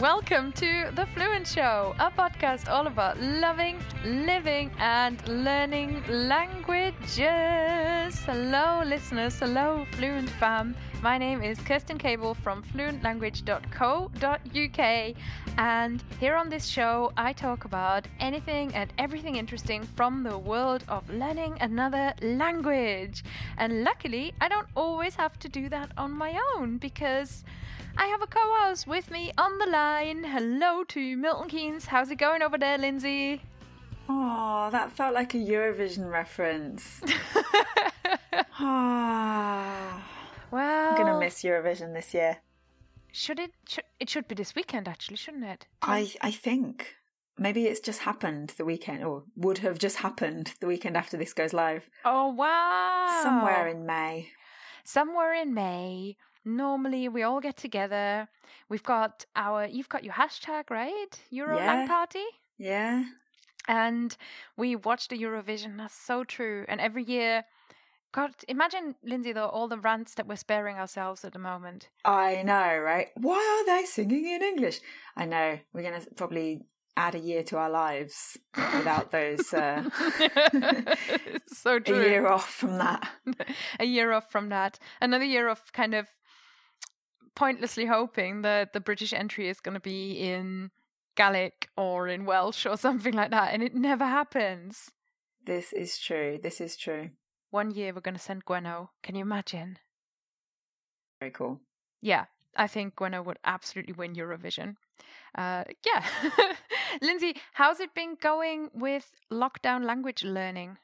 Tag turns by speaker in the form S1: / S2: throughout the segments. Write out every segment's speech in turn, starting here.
S1: Welcome to The Fluent Show, a podcast all about loving, living, and learning languages. Hello, listeners. Hello, Fluent fam. My name is Kerstin Cable from fluentlanguage.co.uk, and here on this show, I talk about anything and everything interesting from the world of learning another language. And luckily, I don't always have to do that on my own because I have a co host with me on the line. Hello to Milton Keynes. How's it going over there, Lindsay?
S2: Oh, that felt like a Eurovision reference. Ah,
S1: Well,
S2: I'm gonna miss Eurovision this year.
S1: Should it? Should, it should be this weekend, actually, shouldn't it?
S2: I I think maybe it's just happened the weekend, or would have just happened the weekend after this goes live,
S1: Oh wow!
S2: somewhere in May.
S1: somewhere in May. Normally, we all get together. We've got our. You've got your hashtag, right? Euro
S2: Yeah.
S1: Lang Party.
S2: Yeah,
S1: and we watch the Eurovision. That's so true. And every year, God, imagine Lindsay though all the rants that we're sparing ourselves at the moment.
S2: I know, right? Why are they singing in English? I know. We're gonna probably add a year to our lives without those. Uh,
S1: so true.
S2: a year off from that.
S1: a year off from that. Another year of kind of pointlessly hoping that the British entry is going to be in Gaelic or in Welsh or something like that, and it never happens.
S2: This is true. This is true.
S1: One year we're going to send Gwenno. Can you imagine?
S2: Very cool.
S1: Yeah, I think Gwenno would absolutely win Eurovision. Uh, yeah. Lindsay, how's it been going with lockdown language learning?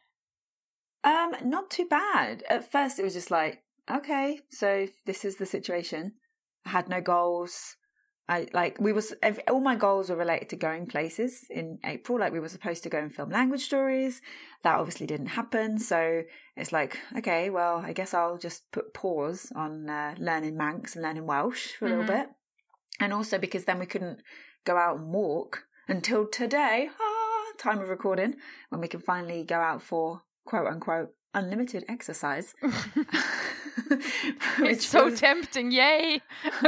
S2: Um, not too bad. At first, it was just like, okay, so this is the situation. I had no goals. I like we was all my goals were related to going places in April. Like we were supposed to go and film language stories. That obviously didn't happen. So it's like, okay, well, I guess I'll just put pause on uh, learning Manx and learning Welsh for a
S1: Mhm.
S2: little bit. And also because then we couldn't go out and walk until today, ah, time of recording, when we can finally go out for quote unquote unlimited exercise.
S1: it's so
S2: was-
S1: tempting, yay!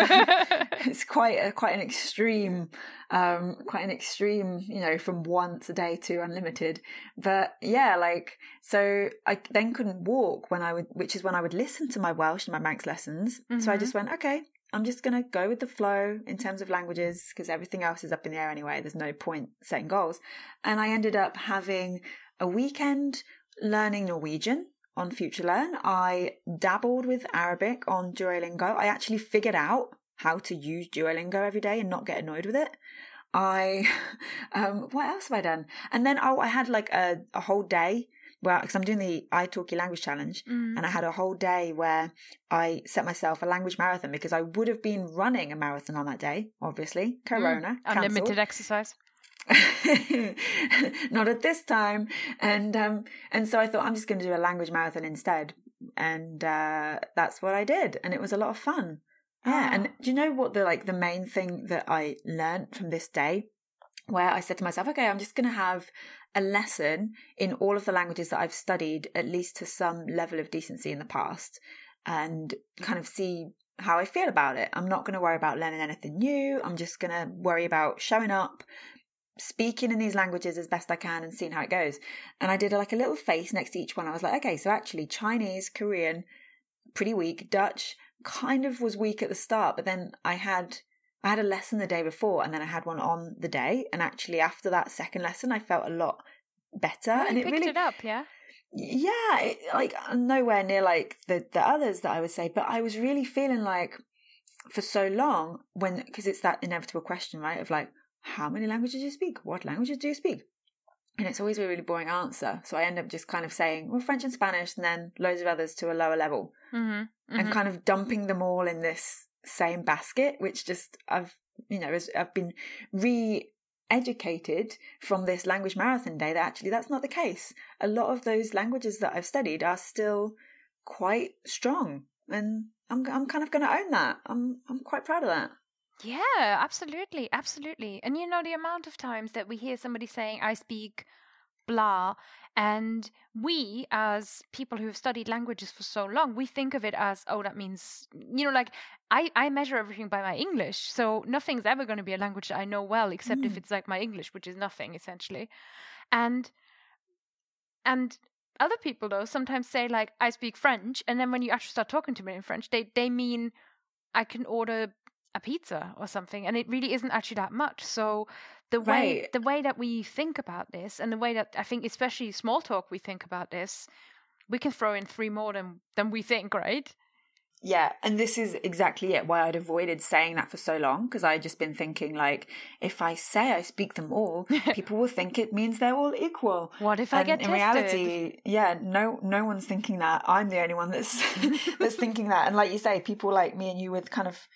S2: it's quite a, quite an extreme, um, quite an extreme, you know, from once a day to unlimited. But yeah, like so, I then couldn't walk when I would, which is when I would listen to my Welsh and my Manx lessons. So I just went, okay, I'm just gonna go with the flow in terms of languages because everything else is up in the air anyway. There's no point setting goals, and I ended up having a weekend learning Norwegian on FutureLearn. I dabbled with Arabic on Duolingo. I actually figured out how to use Duolingo every day and not get annoyed with it. I, um, what else have I done? And then oh, I had like a, a whole day well, because I'm doing the iTalki language challenge,
S1: Mm.
S2: and I had a whole day where I set myself a language marathon because I would have been running a marathon on that day, obviously. Corona. cancelled.
S1: Unlimited exercise.
S2: not at this time. And um and so i thought i'm just going to do a language marathon instead. And uh that's what i did. And it was a lot of fun. Yeah.
S1: Ah.
S2: and do you know what the like the main thing that i learned from this day? Where i said to myself okay i'm just going to have a lesson in all of the languages that i've studied at least to some level of decency in the past and kind of see how i feel about it. I'm not going to worry about learning anything new. I'm just going to worry about showing up speaking in these languages as best I can and seeing how it goes. And I did like a little face next to each one. I was like, okay, so actually Chinese, Korean, pretty weak. Dutch kind of was weak at the start, but then I had I had a lesson the day before and then I had one on the day. And actually after that second lesson I felt a lot better.
S1: Oh,
S2: and it
S1: picked
S2: really
S1: it up, yeah?
S2: yeah, it, like nowhere near like the the others that I would say, but I was really feeling like for so long when because it's that inevitable question, right? Of like, how many languages do you speak? What languages do you speak? And it's always a really boring answer. So I end up just kind of saying, well, French and Spanish, and then loads of others to a lower level,
S1: Mm-hmm.
S2: and kind of dumping them all in this same basket, which just I've you know I've been re educated from this language marathon day that actually that's not the case. A lot of those languages that I've studied are still quite strong, and I'm I'm kind of going to own that. I'm I'm quite proud of that.
S1: Yeah, absolutely, absolutely. And you know the amount of times that we hear somebody saying, "I speak blah. And we, as people who have studied languages for so long, we think of it as, oh, that means, you know, like I, I measure everything by my English. So nothing's ever going to be a language that I know well, except mm. if it's like my English, which is nothing essentially. And, and other people though sometimes say like I speak French, and then when you actually start talking to me in French, they they mean I can order a pizza or something, and it really isn't actually that much. So the way right. the way that we think about this, and the way that I think especially small talk we think about this, we can throw in three more than than we think, right?
S2: Yeah, and this is exactly it why I'd avoided saying that for so long because I'd just been thinking like if I say I speak them all, people will think it means they're all equal.
S1: What if I get
S2: in
S1: tested?
S2: reality, yeah, no no one's thinking that. I'm the only one that's that's thinking that. And like you say, people like me and you with kind of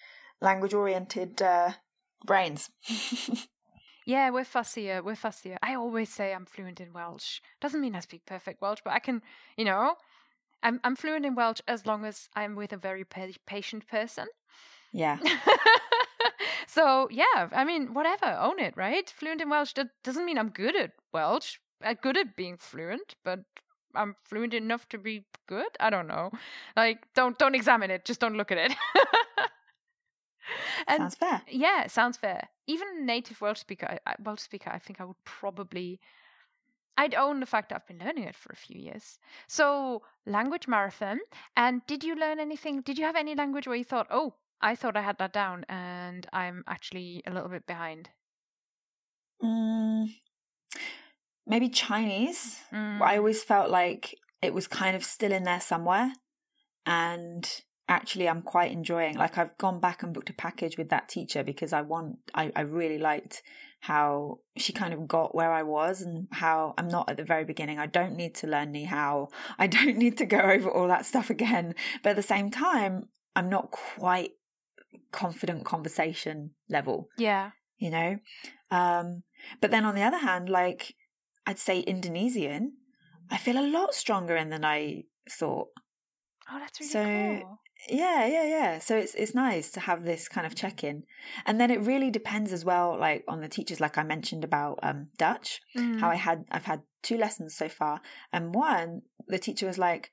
S2: language oriented uh, brains.
S1: Yeah, we're fussier. We're fussier. I always say I'm fluent in Welsh. Doesn't mean I speak perfect Welsh, but I can, you know, I'm I'm fluent in Welsh as long as I'm with a very patient person.
S2: Yeah.
S1: so yeah, I mean, whatever, own it, right? Fluent in Welsh that doesn't mean I'm good at Welsh. I'm good at being fluent, but I'm fluent enough to be good. I don't know. Like, don't don't examine it. Just don't look at it.
S2: and sounds fair.
S1: Yeah, sounds fair. Even native Welsh speaker, Welsh speaker, I think I would probably I'd own the fact that I've been learning it for a few years. So, language marathon. And did you learn anything? Did you have any language where you thought, oh, I thought I had that down and I'm actually a little bit behind?
S2: Mm, maybe Chinese. Mm. I always felt like it was kind of still in there somewhere. And actually I'm quite enjoying. Like I've gone back and booked a package with that teacher because I want I, I really liked how she kind of got where I was and how I'm not at the very beginning. I don't need to learn Ni Hao. I don't need to go over all that stuff again. But at the same time, I'm not quite confident conversation level.
S1: Yeah.
S2: You know? Um, but then on the other hand, like I'd say Indonesian, I feel a lot stronger in than I thought.
S1: Oh, that's really so, cool.
S2: Yeah, yeah, yeah. So it's it's nice to have this kind of check in, and then it really depends as well, like on the teachers, like I mentioned about um, Dutch. Mm. How I had I've had two lessons so far, and one the teacher was like,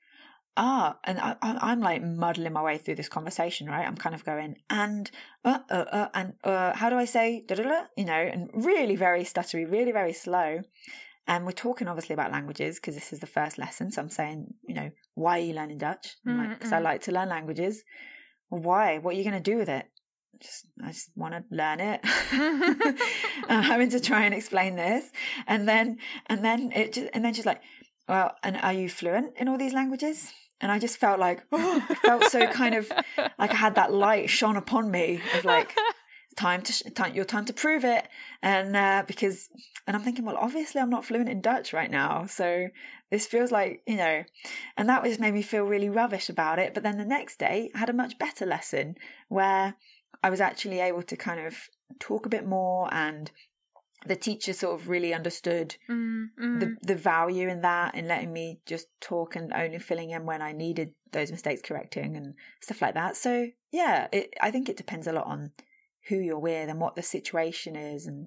S2: ah, and I, am like muddling my way through this conversation, right? I'm kind of going and uh, uh, uh and uh, how do I say da-da-da? you know, and really very stuttery, really very slow. And we're talking obviously about languages because this is the first lesson. So I'm saying, you know, why are you learning Dutch? Because like, mm, I mm. like to learn languages. Well, why? What are you going to do with it? Just, I just want to learn it. I'm having to try and explain this, and then, and then it, just, and then she's like, well, and are you fluent in all these languages? And I just felt like, oh, I felt so kind of like I had that light shone upon me of like, time to time your time to prove it and uh, because and i'm thinking well obviously i'm not fluent in dutch right now so this feels like you know and that just made me feel really rubbish about it but then the next day i had a much better lesson where i was actually able to kind of talk a bit more and the teacher sort of really understood mm, mm. the the value in that in letting me just talk and only filling in when I needed those mistakes correcting and stuff like that. So yeah, it, I think it depends a lot on who you're with and what the situation is and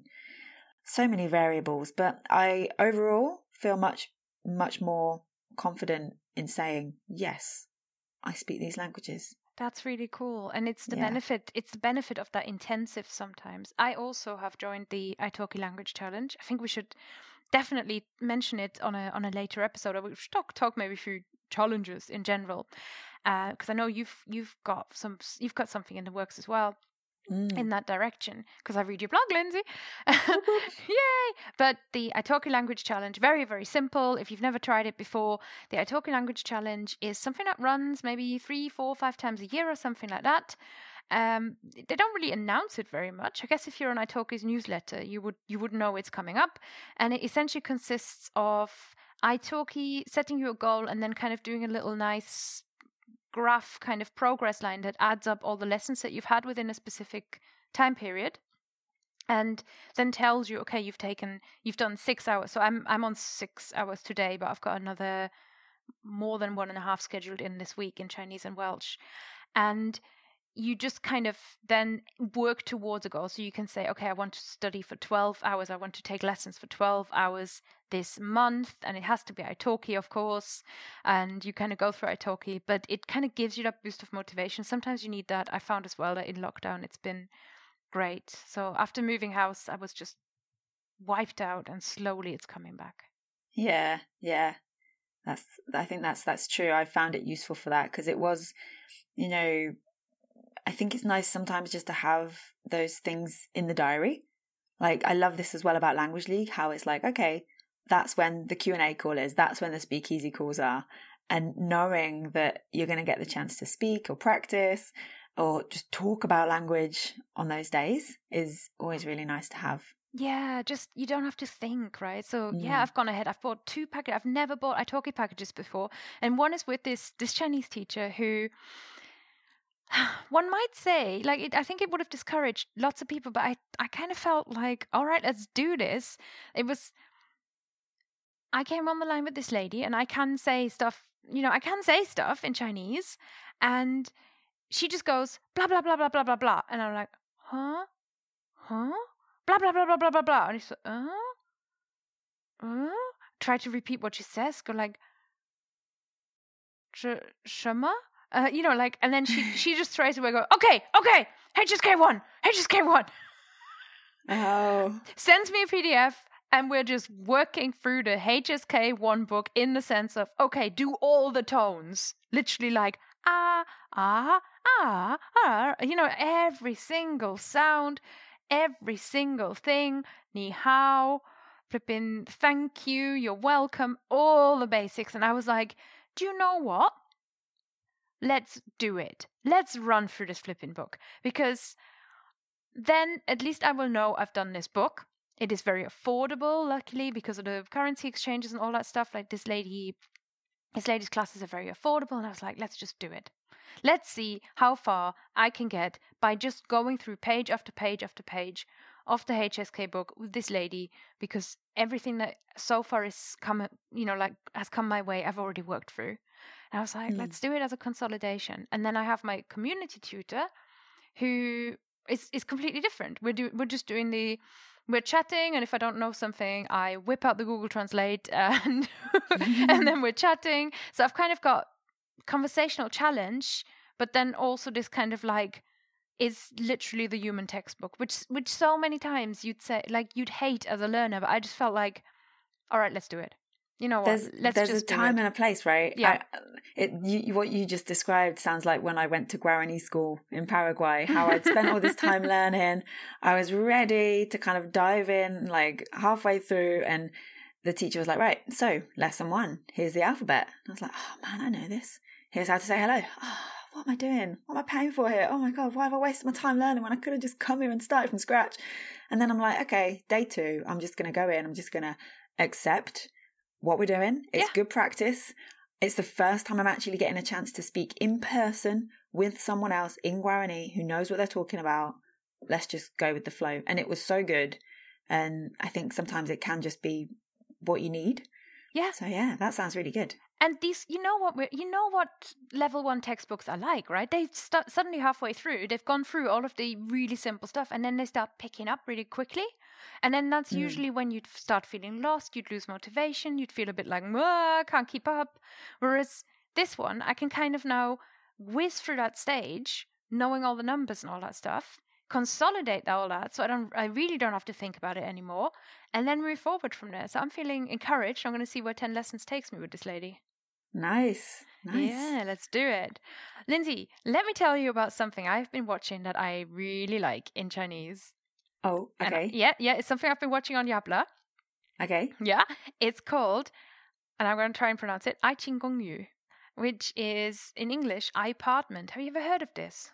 S2: so many variables. But I overall feel much, much more confident in saying, yes, I speak these languages.
S1: That's really cool. And it's the yeah. benefit it's the benefit of that intensive sometimes. I also have joined the Italki language challenge. I think we should definitely mention it on a on a later episode. We should talk talk maybe through challenges in general. because uh, I know you've you've got some you've got something in the works as well mm. in that direction because I read your blog, Lindsay. Yay! But the Italki Language Challenge, very, very simple. If you've never tried it before, the Italki Language Challenge is something that runs maybe three, four, five times a year or something like that. Um, they don't really announce it very much. I guess if you're on Italki's newsletter, you would you would know it's coming up, and it essentially consists of Italki setting you a goal and then kind of doing a little nice graph kind of progress line that adds up all the lessons that you've had within a specific time period and then tells you okay you've taken you've done six hours. So i'm i'm on six hours today but i've got another more than one and a half scheduled in this week in chinese and welsh. And you just kind of then work towards a goal. So you can say, okay, I want to study for 12 hours. I want to take lessons for 12 hours this month. And it has to be Italki, of course. And you kind of go through Italki, but it kind of gives you that boost of motivation. Sometimes you need that. I found as well that in lockdown, it's been great. So after moving house, I was just wiped out and slowly it's coming back.
S2: Yeah, yeah. That's I think that's that's true. I found it useful for that because it was, you know, I think it's nice sometimes just to have those things in the diary. Like I love this as well about Language League, how it's like, okay, that's when the Q&A call is, that's when the speakeasy calls are. And knowing that you're going to get the chance to speak or practice or just talk about language on those days is always really nice to have.
S1: Yeah, just you don't have to think, right? So yeah,
S2: Yeah.
S1: I've gone ahead. I've bought two packages. I've never bought Italki packages before, and one is with this this Chinese teacher who one might say like it, I think it would have discouraged lots of people, but I I kind of felt like all right, let's do this. It was I came on the line with this lady, and I can say stuff. You know, I can say stuff in Chinese, and she just goes blah blah blah blah blah blah blah, and I'm like, huh, huh blah blah blah blah blah blah blah. And he's like, uh, uh? Try to repeat what she says. Go like, "Sh- shama? Uh, you know, like, and then she she just throws away. Go, okay, okay, HSK one, HSK one.
S2: Oh,
S1: Sends me a PDF. And we're just working through the HSK one book in the sense of, okay, do all the tones. Literally like, ah, ah, ah, ah. You know, every single sound every single thing. Ni hao, flipping thank you, you're welcome, all the basics. And I was like, do you know what? Let's do it. Let's run through this flipping book because then at least I will know I've done this book. It is very affordable, luckily, because of the currency exchanges and all that stuff. Like this lady, this lady's classes are very affordable. And I was like, let's just do it. Let's see how far I can get by just going through page after page after page of the HSK book with this lady because everything that so far is come, you know, like has come my way, I've already worked through. And I was like,
S2: Mm.
S1: let's do it as a consolidation. And then I have my community tutor who is is completely different. We're do, we're just doing the we're chatting and if I don't know something, I whip out the Google Translate and and then we're chatting. So I've kind of got conversational challenge, but then also this kind of like is literally the human textbook, which which so many times you'd say like you'd hate as a learner, but I just felt like, all right, let's do it. You know what?
S2: there's
S1: let's
S2: there's a time and a place, right?
S1: Yeah.
S2: I, it you, you- what you just described sounds like when I went to Guarani school in Paraguay. How I'd spent all this time learning. I was ready to kind of dive in, like halfway through, and the teacher was like, "Right, so lesson one. Here's the alphabet." And I was like, "Oh man, I know this. Here's how to say hello." Oh, what am I doing? What am I paying for here? Oh my god, why have I wasted my time learning when I could have just come here and started from scratch? And then I'm like, okay, day two, I'm just going to go in. I'm just going to accept what we're doing. It's
S1: Yeah.
S2: good practice. It's the first time I'm actually getting a chance to speak in person with someone else in Guarani who knows what they're talking about. Let's just go with the flow. And it was so good. And I think sometimes it can just be what you need.
S1: Yeah.
S2: So yeah, that sounds really good.
S1: And these, you know what, we're, you know what level one textbooks are like, right? They start suddenly halfway through, they've gone through all of the really simple stuff, and then they start picking up really quickly. And then that's
S2: Mm.
S1: usually when you'd start feeling lost, you'd lose motivation, you'd feel a bit like, "Mwah, I can't keep up. Whereas this one, I can kind of now whiz through that stage, knowing all the numbers and all that stuff, consolidate all that, so I don't, I really don't have to think about it anymore, and then move forward from there. So I'm feeling encouraged. I'm going to see where ten lessons takes me with this lady.
S2: Nice. Nice.
S1: Yeah, let's do it. Lindsay, let me tell you about something I've been watching that I really like in Chinese.
S2: Oh,
S1: I-
S2: okay.
S1: yeah, yeah, it's something I've been watching on Yabla.
S2: Okay.
S1: Yeah, it's called, and I'm going to try and pronounce it, Qing Gong Yu, which is in English, I apartment. Have you ever heard of this?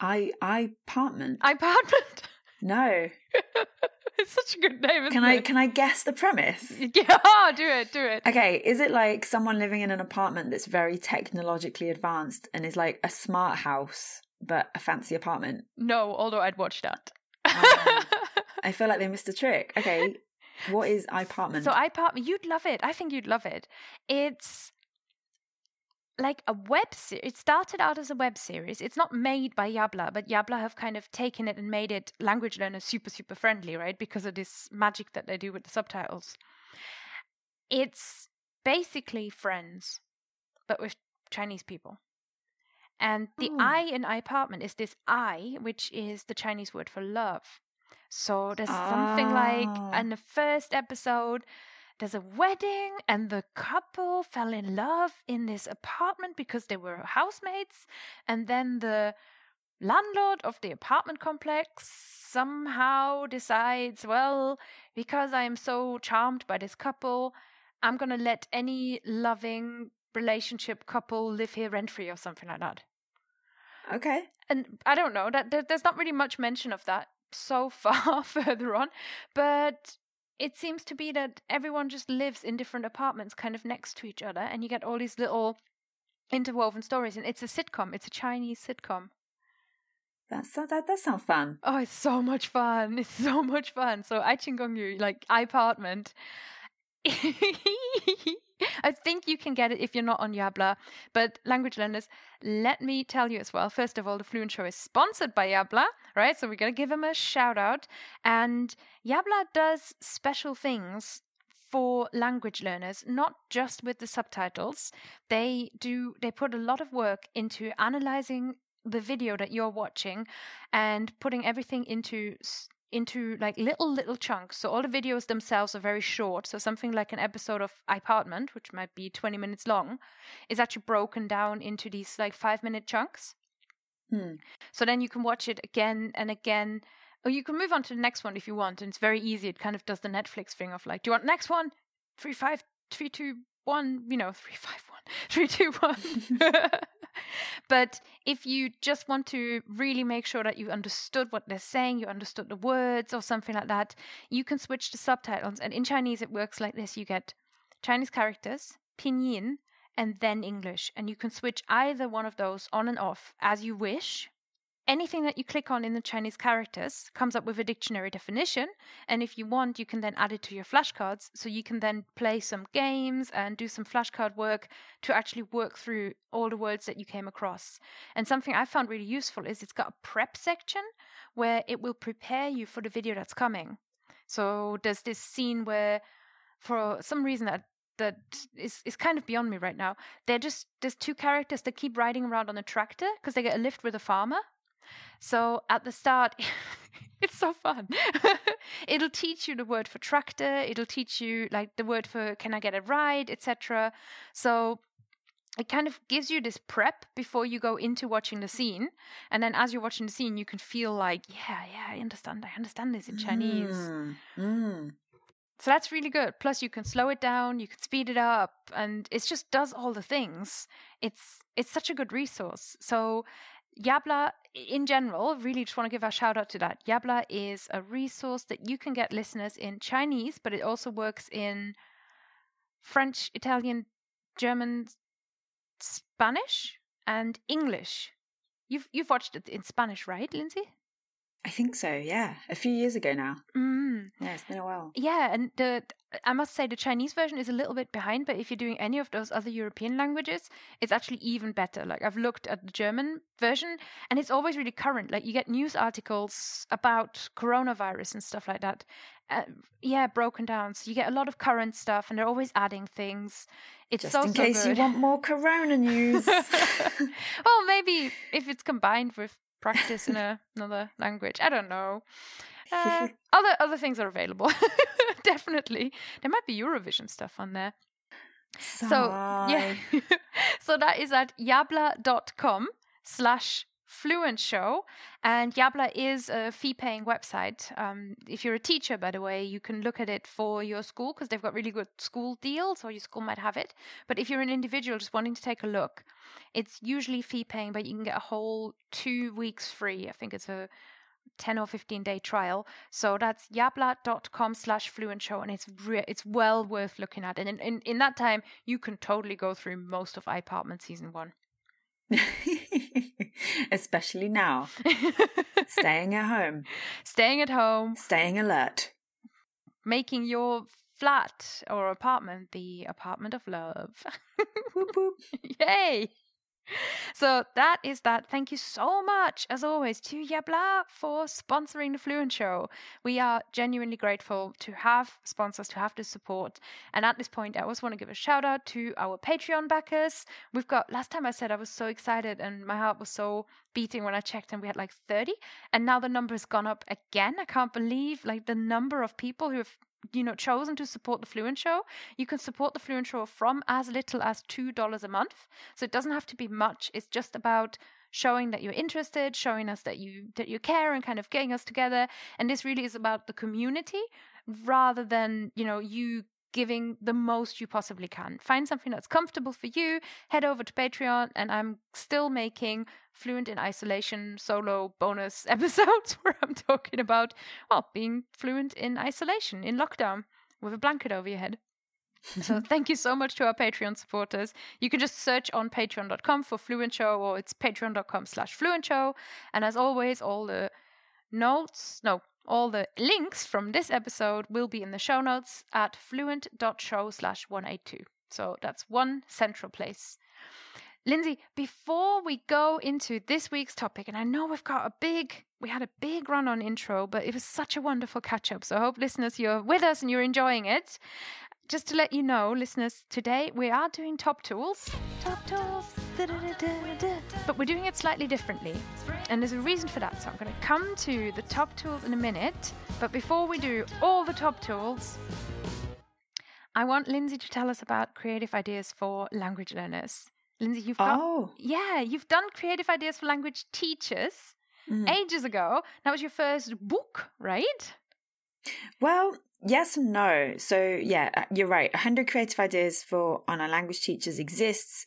S2: I I apartment.
S1: I apartment.
S2: no.
S1: it's such a good name,
S2: Can I
S1: it?
S2: can I guess the premise?
S1: Yeah, do it, do it.
S2: Okay, is it like someone living in an apartment that's very technologically advanced and is like a smart house but a fancy apartment?
S1: No, although I'd watch that.
S2: Oh. I feel like they missed a trick. Okay, what is apartment?
S1: So I part you'd love it. I think you'd love it. It's like a web series. It started out as a web series. It's not made by Yabla, but Yabla have kind of taken it and made it language learners super, super friendly, right? Because of this magic that they do with the subtitles. It's basically Friends, but with Chinese people. And the
S2: Ooh.
S1: I in I apartment is this I, which is the Chinese word for love. So there's something like
S2: Ah.
S1: in the first episode, there's a wedding and the couple fell in love in this apartment because they were housemates. And then the landlord of the apartment complex somehow decides, well, because I am so charmed by this couple, I'm going to let any loving relationship couple live here rent free or something like that.
S2: Okay.
S1: And I don't know that there's not really much mention of that so far further on, but it seems to be that everyone just lives in different apartments kind of next to each other and you get all these little interwoven stories and it's a sitcom, it's a Chinese sitcom.
S2: That's that that sounds fun.
S1: Oh, it's so much fun. It's so much fun. So I Ching Gong like iPartment. I think you can get it if you're not on Yabla. But language learners, let me tell you as well. First of all, the Fluent Show is sponsored by Yabla, right? So we're going to give them a shout out. And Yabla does special things for language learners, not just with the subtitles. They do, they put a lot of work into analyzing the video that you're watching and putting everything into into like little little chunks. So all the videos themselves are very short. So something like an episode of apartment which might be 20 minutes long is actually broken down into these like 5 minute chunks.
S2: Hmm.
S1: so then you can watch it again and again. Or you can move on to the next one if you want and it's very easy. It kind of does the netflix thing of like do you want next one? Three five three two one you know three five one three two one but if you just want to really make sure that you understood what they're saying you understood the words or something like that you can switch to subtitles. And in chinese it works like this. You get chinese characters pinyin and then english. And you can switch either one of those on and off as you wish anything that you click on in the Chinese characters comes up with a dictionary definition. And if you want, you can then add it to your flashcards. So you can then play some games and do some flashcard work to actually work through all the words that you came across. And something I found really useful is it's got a prep section where it will prepare you for the video that's coming. So there's this scene where, for some reason that that is, is kind of beyond me right now. They're just there's two characters that keep riding around on a tractor because they get a lift with a farmer. So at the start, it's so fun. it'll teach you the word for tractor. It'll teach you like the word for can I get a ride, etc. So it kind of gives you this prep before you go into watching the scene, and then as you're watching the scene, you can feel like, yeah, yeah, I understand. I understand this in Chinese.
S2: Mm, mm.
S1: So that's really good. Plus, you can slow it down, you can speed it up, and it just does all the things. It's it's such a good resource. So Yabla in general, really just want to give a shout out to that. Yabla is a resource that you can get listeners in Chinese, but it also works in French, Italian, German, Spanish, and English. You've you've watched it in Spanish, right, Lindsay?
S2: I think so. Yeah, a few years ago now.
S1: Mm.
S2: Yeah, it's been a while.
S1: Yeah, and the I must say the Chinese version is a little bit behind, but if you're doing any of those other European languages, it's actually even better. Like I've looked at the German version and it's always really current. Like you get news articles about coronavirus and stuff like that. Uh, yeah, broken down. So you get a lot of current stuff and they're always adding things. It's
S2: Just
S1: so
S2: in
S1: so
S2: case
S1: good.
S2: you want more Corona news.
S1: well, maybe if it's combined with practice in a, another language. I don't know. Uh, other other things are available. Definitely, there might be Eurovision stuff on there. So yeah, so that is at yabla.com slash fluent show and yabla is a fee-paying website. Um, if you're a teacher by the way you can look at it for your school because they've got really good school deals or your school might have it. But if you're an individual just wanting to take a look it's usually fee-paying but you can get a whole two weeks free. I think it's a 10 or 15 day trial. So that's yabla.com slash fluent show and it's re- it's well worth looking at. And in, in, in that time you can totally go through most of iPartment season one
S2: Especially now. staying at home,
S1: staying at home
S2: staying alert.
S1: making your flat or apartment, the apartment of love.
S2: Whoop, whoop.
S1: Yay! So that is that. Thank you so much, as always, to Yabla for sponsoring the Fluent Show. We are genuinely grateful to have sponsors, to have the support. And at this point, I also want to give a shout out to our Patreon backers. We've got, last time I said I was so excited and my heart was so beating when I checked and we had like 30. And now the number has gone up again. I can't believe like the number of people who have you know chosen to support the fluent show you can support the fluent show from as little as two dollars a month. So it doesn't have to be much. It's just about showing that you're interested showing us that you that you care and kind of getting us together. And this really is about the community rather than you know you giving the most you possibly can. Find something that's comfortable for you, head over to Patreon, and I'm still making Fluent in Isolation solo bonus episodes where I'm talking about, well, being fluent in isolation, in lockdown, with a blanket over your head. so thank you so much to our Patreon supporters. You can just search on patreon.com for Fluent Show or it's patreon.com slash Fluent Show. And as always, all the notes, no, all the links from this episode will be in the show notes at fluent.show slash 182. So that's one central place. Lindsay, before we go into this week's topic, and I know we've got a big, we had a big run on intro, but it was such a wonderful catch up. So I hope listeners, you're with us and you're enjoying it. Just to let you know, listeners, today we are doing top tools. Top tools. But we're doing it slightly differently. And there's a reason for that. So I'm going to come to the top tools in a minute. But before we do all the top tools, I want Lindsay to tell us about creative ideas for language learners. Lindsay, you've got
S2: Oh,
S1: yeah, you've done creative ideas for language teachers
S2: mm.
S1: ages ago. That was your first book, right?
S2: well, yes and no. So, yeah, uh, you're right. 100 creative ideas for online language teachers exists.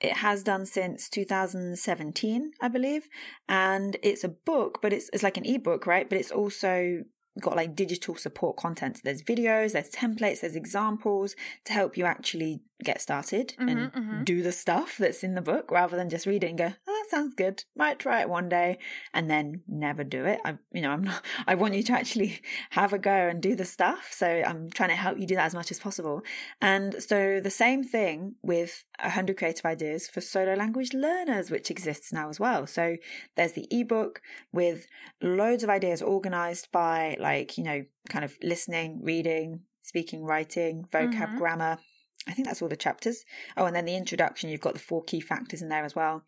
S2: It has done since 2017, I believe. And it's a book, but it's, it's like an ebook, right? But it's also got like digital support content. There's videos, there's templates, there's examples to help you actually get started and
S1: Mhm, mhm.
S2: do the stuff that's in the book rather than just read it and go, oh, that sounds good. Might try it one day and then never do it. I, you know, I'm not, I want you to actually have a go and do the stuff. So I'm trying to help you do that as much as possible. And so the same thing with 100 creative ideas for solo language learners, which exists now as well. So there's the ebook with loads of ideas organized by like, you know, kind of listening, reading, speaking, writing, vocab,
S1: Mhm.
S2: grammar. I think that's all the chapters. Oh, and then the introduction, you've got the four key factors in there as well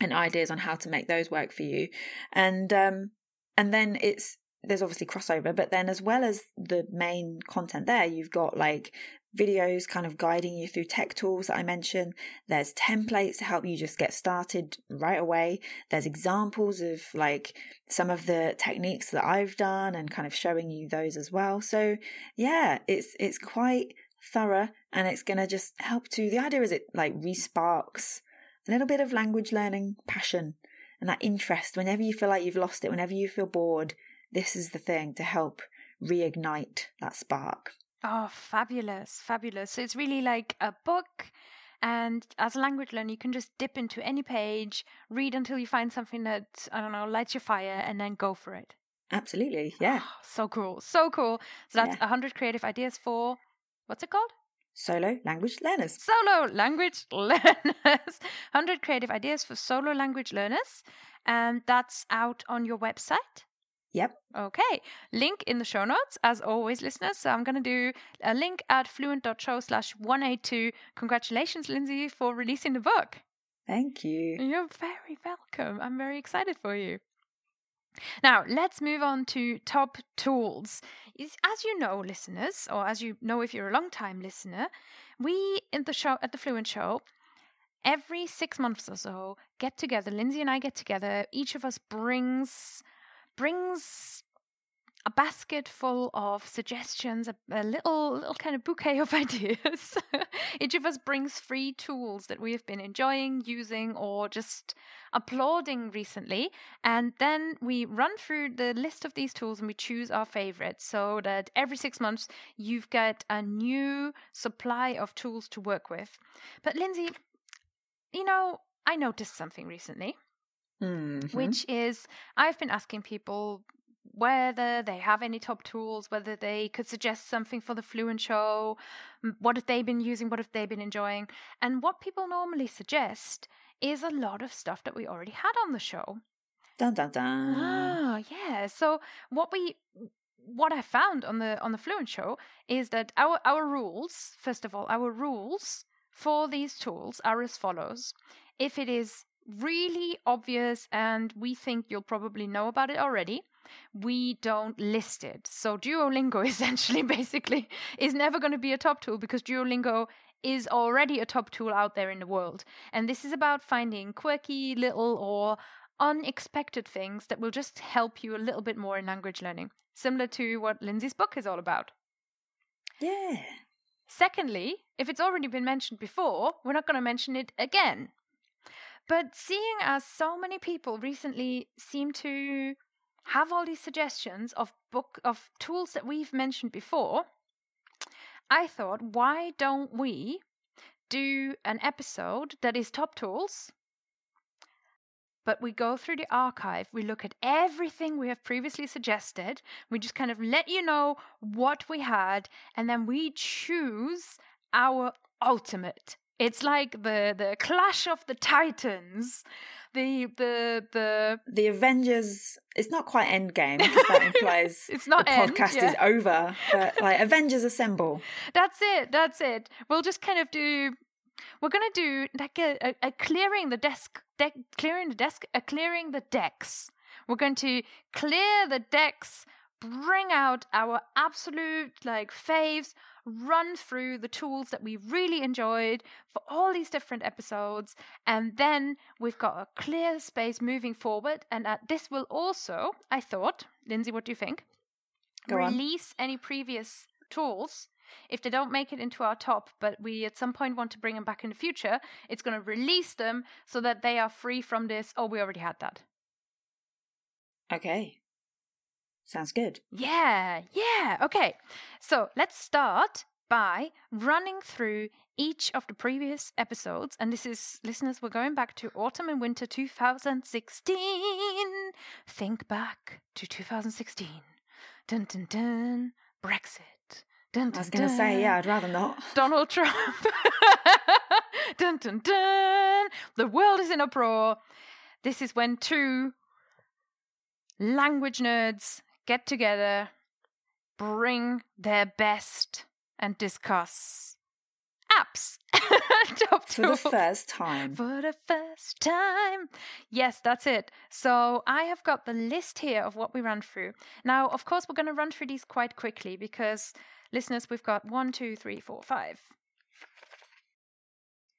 S2: and ideas on how to make those work for you. And um and then it's there's obviously crossover, but then as well as the main content there, you've got like videos kind of guiding you through tech tools that I mentioned. There's templates to help you just get started right away. There's examples of like some of the techniques that I've done and kind of showing you those as well. So yeah, it's it's quite thorough and it's going to just help to the idea is it like resparks a little bit of language learning passion and that interest whenever you feel like you've lost it whenever you feel bored this is the thing to help reignite that spark
S1: Oh, fabulous, fabulous. So it's really like a book. And as a language learner, you can just dip into any page, read until you find something that, I don't know, lights your fire, and then go for it.
S2: absolutely yeah
S1: Oh, so cool. So cool. So that's
S2: Yeah.
S1: 100 creative ideas for, what's it called?
S2: solo language learners
S1: Solo language learners. 100 creative ideas for solo language learners. And that's out on your website.
S2: yep
S1: Okay, link in the show notes as always, listeners. So I'm going to do a link at fluent.show slash 182. Congratulations, Lindsay, for releasing the book.
S2: thank you
S1: You're very welcome. I'm very excited for you. Now, let's move on to top tools. As you know, listeners, or as you know if you're a long time listener, we in the show at the Fluent Show every six months or so get together. Lindsay and I get together. Each of us brings brings a basket full of suggestions, a, a little little kind of bouquet of ideas. Each of us brings free tools that we have been enjoying using or just applauding recently, and then we run through the list of these tools and we choose our favorites so that every 6 months you've got a new supply of tools to work with. But Lindsay, you know, I noticed something recently
S2: Mhm.
S1: which is I've been asking people whether they have any top tools, whether they could suggest something for the Fluent Show, what have they been using, what have they been enjoying. And what people normally suggest is a lot of stuff that we already had on the show.
S2: Dun dun dun.
S1: Ah, yeah. So what we what I found on the on the Fluent Show is that our our rules, first of all, our rules for these tools are as follows. If it is really obvious and we think you'll probably know about it already, we don't list it. So Duolingo essentially basically is never going to be a top tool because Duolingo is already a top tool out there in the world. And this is about finding quirky little or unexpected things that will just help you a little bit more in language learning, similar to what Lindsay's book is all about.
S2: Yeah.
S1: Secondly, if it's already been mentioned before, we're not going to mention it again. But seeing as so many people recently seem to have all these suggestions of book of tools that we've mentioned before, I thought, why don't we do an episode that is top tools? But we go through the archive, we look at everything we have previously suggested, we just kind of let you know what we had, and then we choose our ultimate. It's like the the clash of the titans the the the
S2: the Avengers. It's not quite Endgame because that implies
S1: it's not
S2: the
S1: end,
S2: podcast
S1: yeah.
S2: is over. But like Avengers Assemble.
S1: That's it. That's it. We'll just kind of do. We're gonna do like a, a, a clearing the desk, deck, clearing the desk, a clearing the decks. We're going to clear the decks, bring out our absolute like faves, run through the tools that we really enjoyed for all these different episodes, and then we've got a clear space moving forward. And uh, this will also, I thought, Lindsay, what do you think?
S2: Go on.
S1: Release any previous tools. If they don't make it into our top, but we at some point want to bring them back in the future, it's going to release them so that they are free from this. Oh, we already had that.
S2: Okay. Sounds good.
S1: Yeah, yeah. Okay. So let's start by running through each of the previous episodes. And this is, listeners, we're going back to autumn and winter 2016. Think back to 2016. Dun dun dun. Brexit. Dun, dun,
S2: I was going to say, yeah, I'd rather not.
S1: Donald Trump. dun dun dun. The world is in uproar. This is when two language nerds get together, bring their best, and discuss apps.
S2: For the first time.
S1: For the first time. Yes, that's it. So I have got the list here of what we ran through. Now, of course, we're going to run through these quite quickly because, listeners, we've got one, two, three, four, five.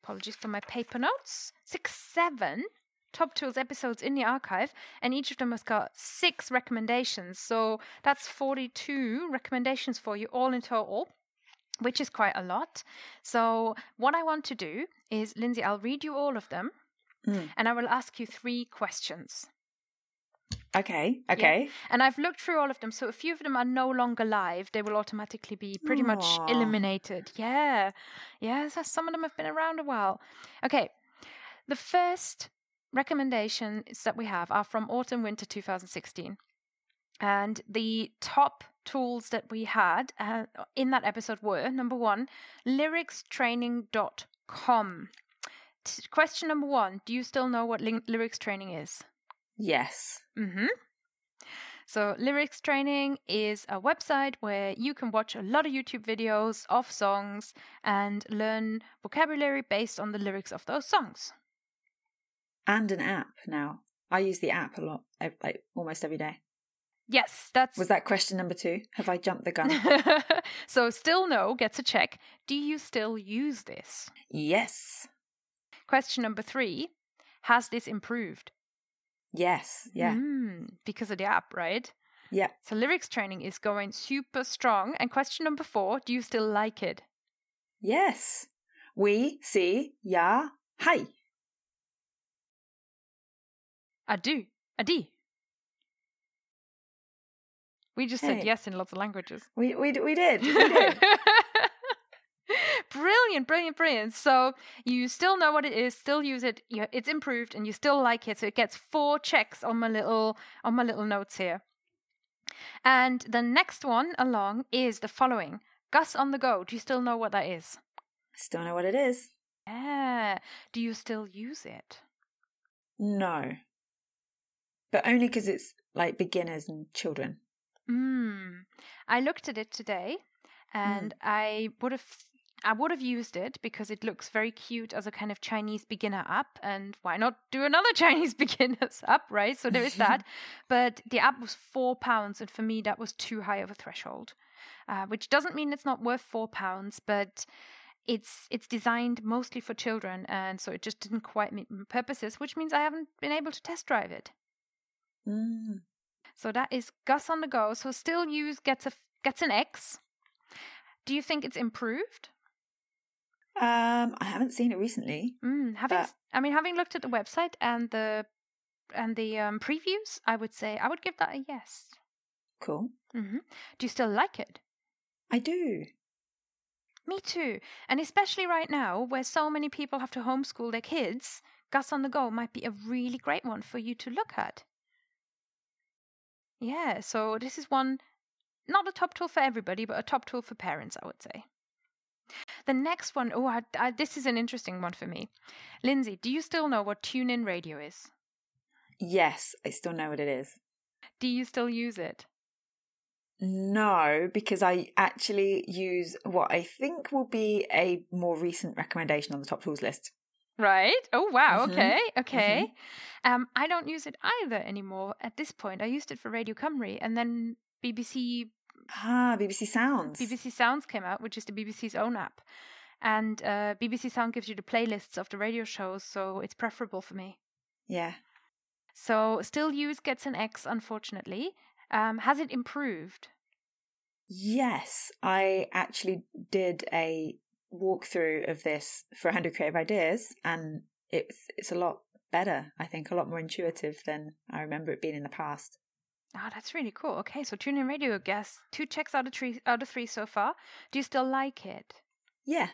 S1: Apologies for my paper notes. Six, seven Top Tools episodes in the archive, and each of them has got six recommendations. So that's 42 recommendations for you all in total which is quite a lot. So, what I want to do is, Lindsay, I'll read you all of them
S2: Mm.
S1: and I will ask you three questions.
S2: Okay. Okay.
S1: And I've looked through all of them. So, a few of them are no longer live. They will automatically be pretty much eliminated. Yeah. Yeah. so some of them have been around a while. Okay. The first recommendations that we have are from autumn winter 2016. And the top tools that we had uh, in that episode were number one, lyricstraining.com. T- question number one Do you still know what lin- lyrics training is?
S2: Yes.
S1: Mm-hmm. So, Lyrics Training is a website where you can watch a lot of YouTube videos of songs and learn vocabulary based on the lyrics of those songs.
S2: And an app now. I use the app a lot, like almost every day.
S1: Yes, that's.
S2: Was that question number two? Have I jumped the gun?
S1: so, still no gets a check. Do you still use this?
S2: yes.
S1: Question number three Has this improved?
S2: Yes. Yeah.
S1: Mm, because of the app, right?
S2: Yeah.
S1: So, lyrics training is going super strong. And question number four Do you still like it?
S2: Yes. We see ya hi.
S1: I do. I do. We just said yes in lots of languages.
S2: We we we did. We did.
S1: brilliant, brilliant, brilliant. So you still know what it is, still use it. You, it's improved, and you still like it. So it gets four checks on my little on my little notes here. And the next one along is the following Gus on the go. Do you still know what that is?
S2: Still know what it is?
S1: Yeah. Do you still use it?
S2: No. But only because it's like beginners and children.
S1: Mm. I looked at it today and I would have I would have used it because it looks very cute as a kind of Chinese beginner app and why not do another Chinese beginners app, right? So there is that. but the app was 4 pounds and for me that was too high of a threshold. Uh, which doesn't mean it's not worth 4 pounds, but it's it's designed mostly for children and so it just didn't quite meet my purposes, which means I haven't been able to test drive it.
S2: Mm.
S1: So that is Gus on the go. So still use gets a gets an X. Do you think it's improved?
S2: Um, I haven't seen it recently.
S1: Mm, having,
S2: But-
S1: I mean, having looked at the website and the and the um, previews, I would say I would give that a yes.
S2: Cool.
S1: hmm Do you still like it?
S2: I do.
S1: Me too. And especially right now, where so many people have to homeschool their kids, Gus on the Go might be a really great one for you to look at. Yeah, so this is one, not a top tool for everybody, but a top tool for parents, I would say. The next one, oh, I, I, this is an interesting one for me. Lindsay, do you still know what TuneIn Radio is?
S2: Yes, I still know what it is.
S1: Do you still use it?
S2: No, because I actually use what I think will be a more recent recommendation on the top tools list.
S1: Right. Oh wow.
S2: Mhm.
S1: Okay. Okay. Um, I don't use it either anymore. At this point, I used it for Radio Cymru, and then BBC
S2: Ah, BBC Sounds.
S1: BBC Sounds came out, which is the BBC's own app, and uh, BBC Sound gives you the playlists of the radio shows, so it's preferable for me.
S2: Yeah.
S1: So still use gets an X, unfortunately. Um, has it improved?
S2: Yes, I actually did a walkthrough of this for 100 Creative Ideas, and it's it's a lot better. I think a lot more intuitive than I remember it being in the past.
S1: Oh, that's really cool. Okay, so TuneIn Radio, I guess two checks out of three out of three so far. Do you still like it?
S2: Yeah.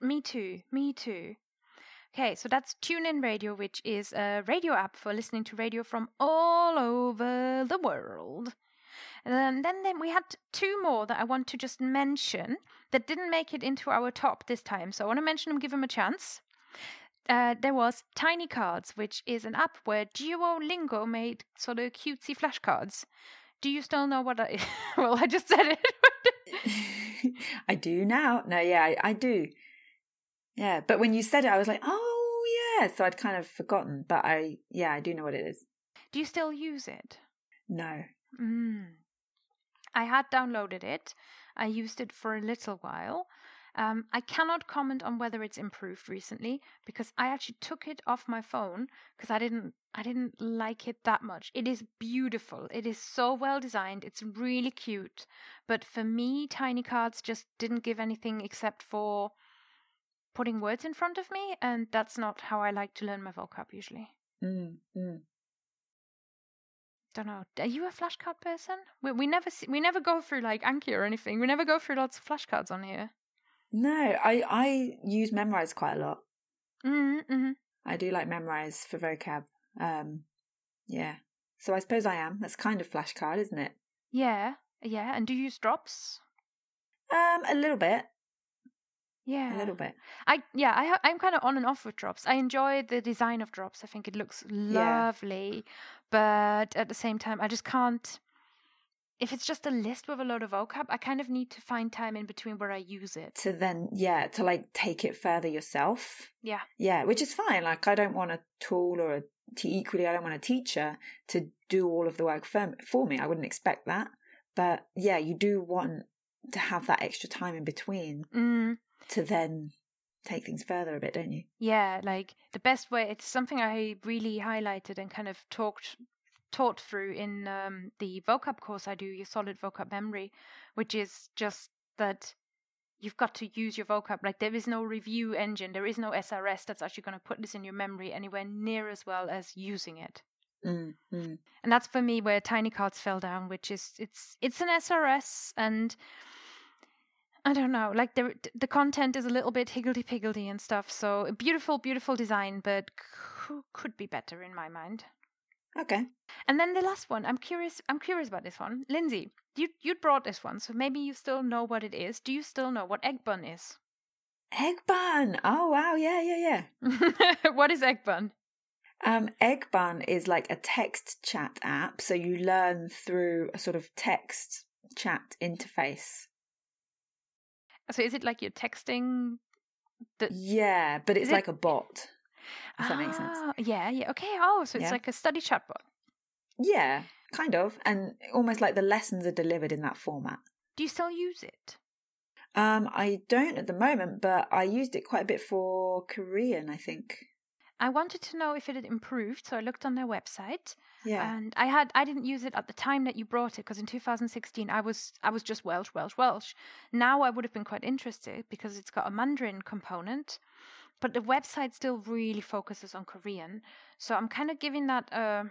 S1: Me too. Me too. Okay, so that's TuneIn Radio, which is a radio app for listening to radio from all over the world. And then, then we had two more that I want to just mention that didn't make it into our top this time. So I want to mention them, give them a chance. Uh, there was Tinycards, which is an app where Duolingo made sort of cutesy flashcards. Do you still know what that is? well, I just said it.
S2: I do now. No, yeah, I, I do. Yeah, but when you said it, I was like, oh yeah. So I'd kind of forgotten, but I yeah, I do know what it is.
S1: Do you still use it?
S2: No.
S1: Mm. I had downloaded it. I used it for a little while. Um, I cannot comment on whether it's improved recently because I actually took it off my phone because I didn't I didn't like it that much. It is beautiful. It is so well designed. It's really cute. But for me, Tinycards just didn't give anything except for putting words in front of me, and that's not how I like to learn my vocab usually.
S2: Mm, mm.
S1: Don't know. Are you a flashcard person? We, we never see, we never go through like Anki or anything. We never go through lots of flashcards on here.
S2: No, I I use memrise quite a lot.
S1: Mm-hmm.
S2: I do like memrise for vocab. Um, yeah. So I suppose I am. That's kind of flashcard, isn't it?
S1: Yeah, yeah. And do you use drops?
S2: Um, a little bit,
S1: Yeah,
S2: a little bit.
S1: I yeah, I ha- I'm kind of on and off with drops. I enjoy the design of drops. I think it looks lovely, but at the same time, I just can't. If it's just a list with a load of vocab, I kind of need to find time in between where I use it.
S2: To then, yeah, to like take it further yourself.
S1: Yeah.
S2: Yeah, which is fine. Like I don't want a tool or a t- equally, I don't want a teacher to do all of the work for, for me. I wouldn't expect that. But yeah, you do want to have that extra time in between
S1: Mm,
S2: to then take things further a bit, don't you?
S1: yeah, like the best way. It's something I really highlighted and kind of talked taught through in um, the vocab course I do, your solid vocab memory, which is just that you've got to use your vocab. Like there is no review engine, there is no SRS that's actually going to put this in your memory anywhere near as well as using it.
S2: Mm, mm.
S1: And that's for me where Tinycards fell down, which is it's it's an SRS and I don't know, like the the content is a little bit higgledy piggledy and stuff. So beautiful, beautiful design, but c- could be better in my mind.
S2: Okay.
S1: And then the last one, I'm curious. I'm curious about this one, Lindsay. You you brought this one, so maybe you still know what it is. Do you still know what Eggbun is?
S2: Egg bun. Oh wow, yeah, yeah,
S1: yeah. what is Eggbun?
S2: Um, Eggbun is like a text chat app, so you learn through a sort of text chat interface.
S1: So is it like you're texting?
S2: The... Yeah, but it's like a bot. If
S1: ah,
S2: that makes sense.
S1: Ah, yeah, yeah. Okay. Oh, so it's yeah. like a study chatbot.
S2: Yeah, kind of, and almost like the lessons are delivered in that format.
S1: Do you still use it?
S2: Um, I don't at the moment, but I used it quite a bit for Korean, I think.
S1: I wanted to know if it had improved, so I looked on their website.
S2: Yeah.
S1: And I had I didn't use it at the time that you brought it because in 2016 I was I was just Welsh, Welsh, Welsh. Now I would have been quite interested because it's got a Mandarin component, but the website still really focuses on Korean. So I'm kind of giving that a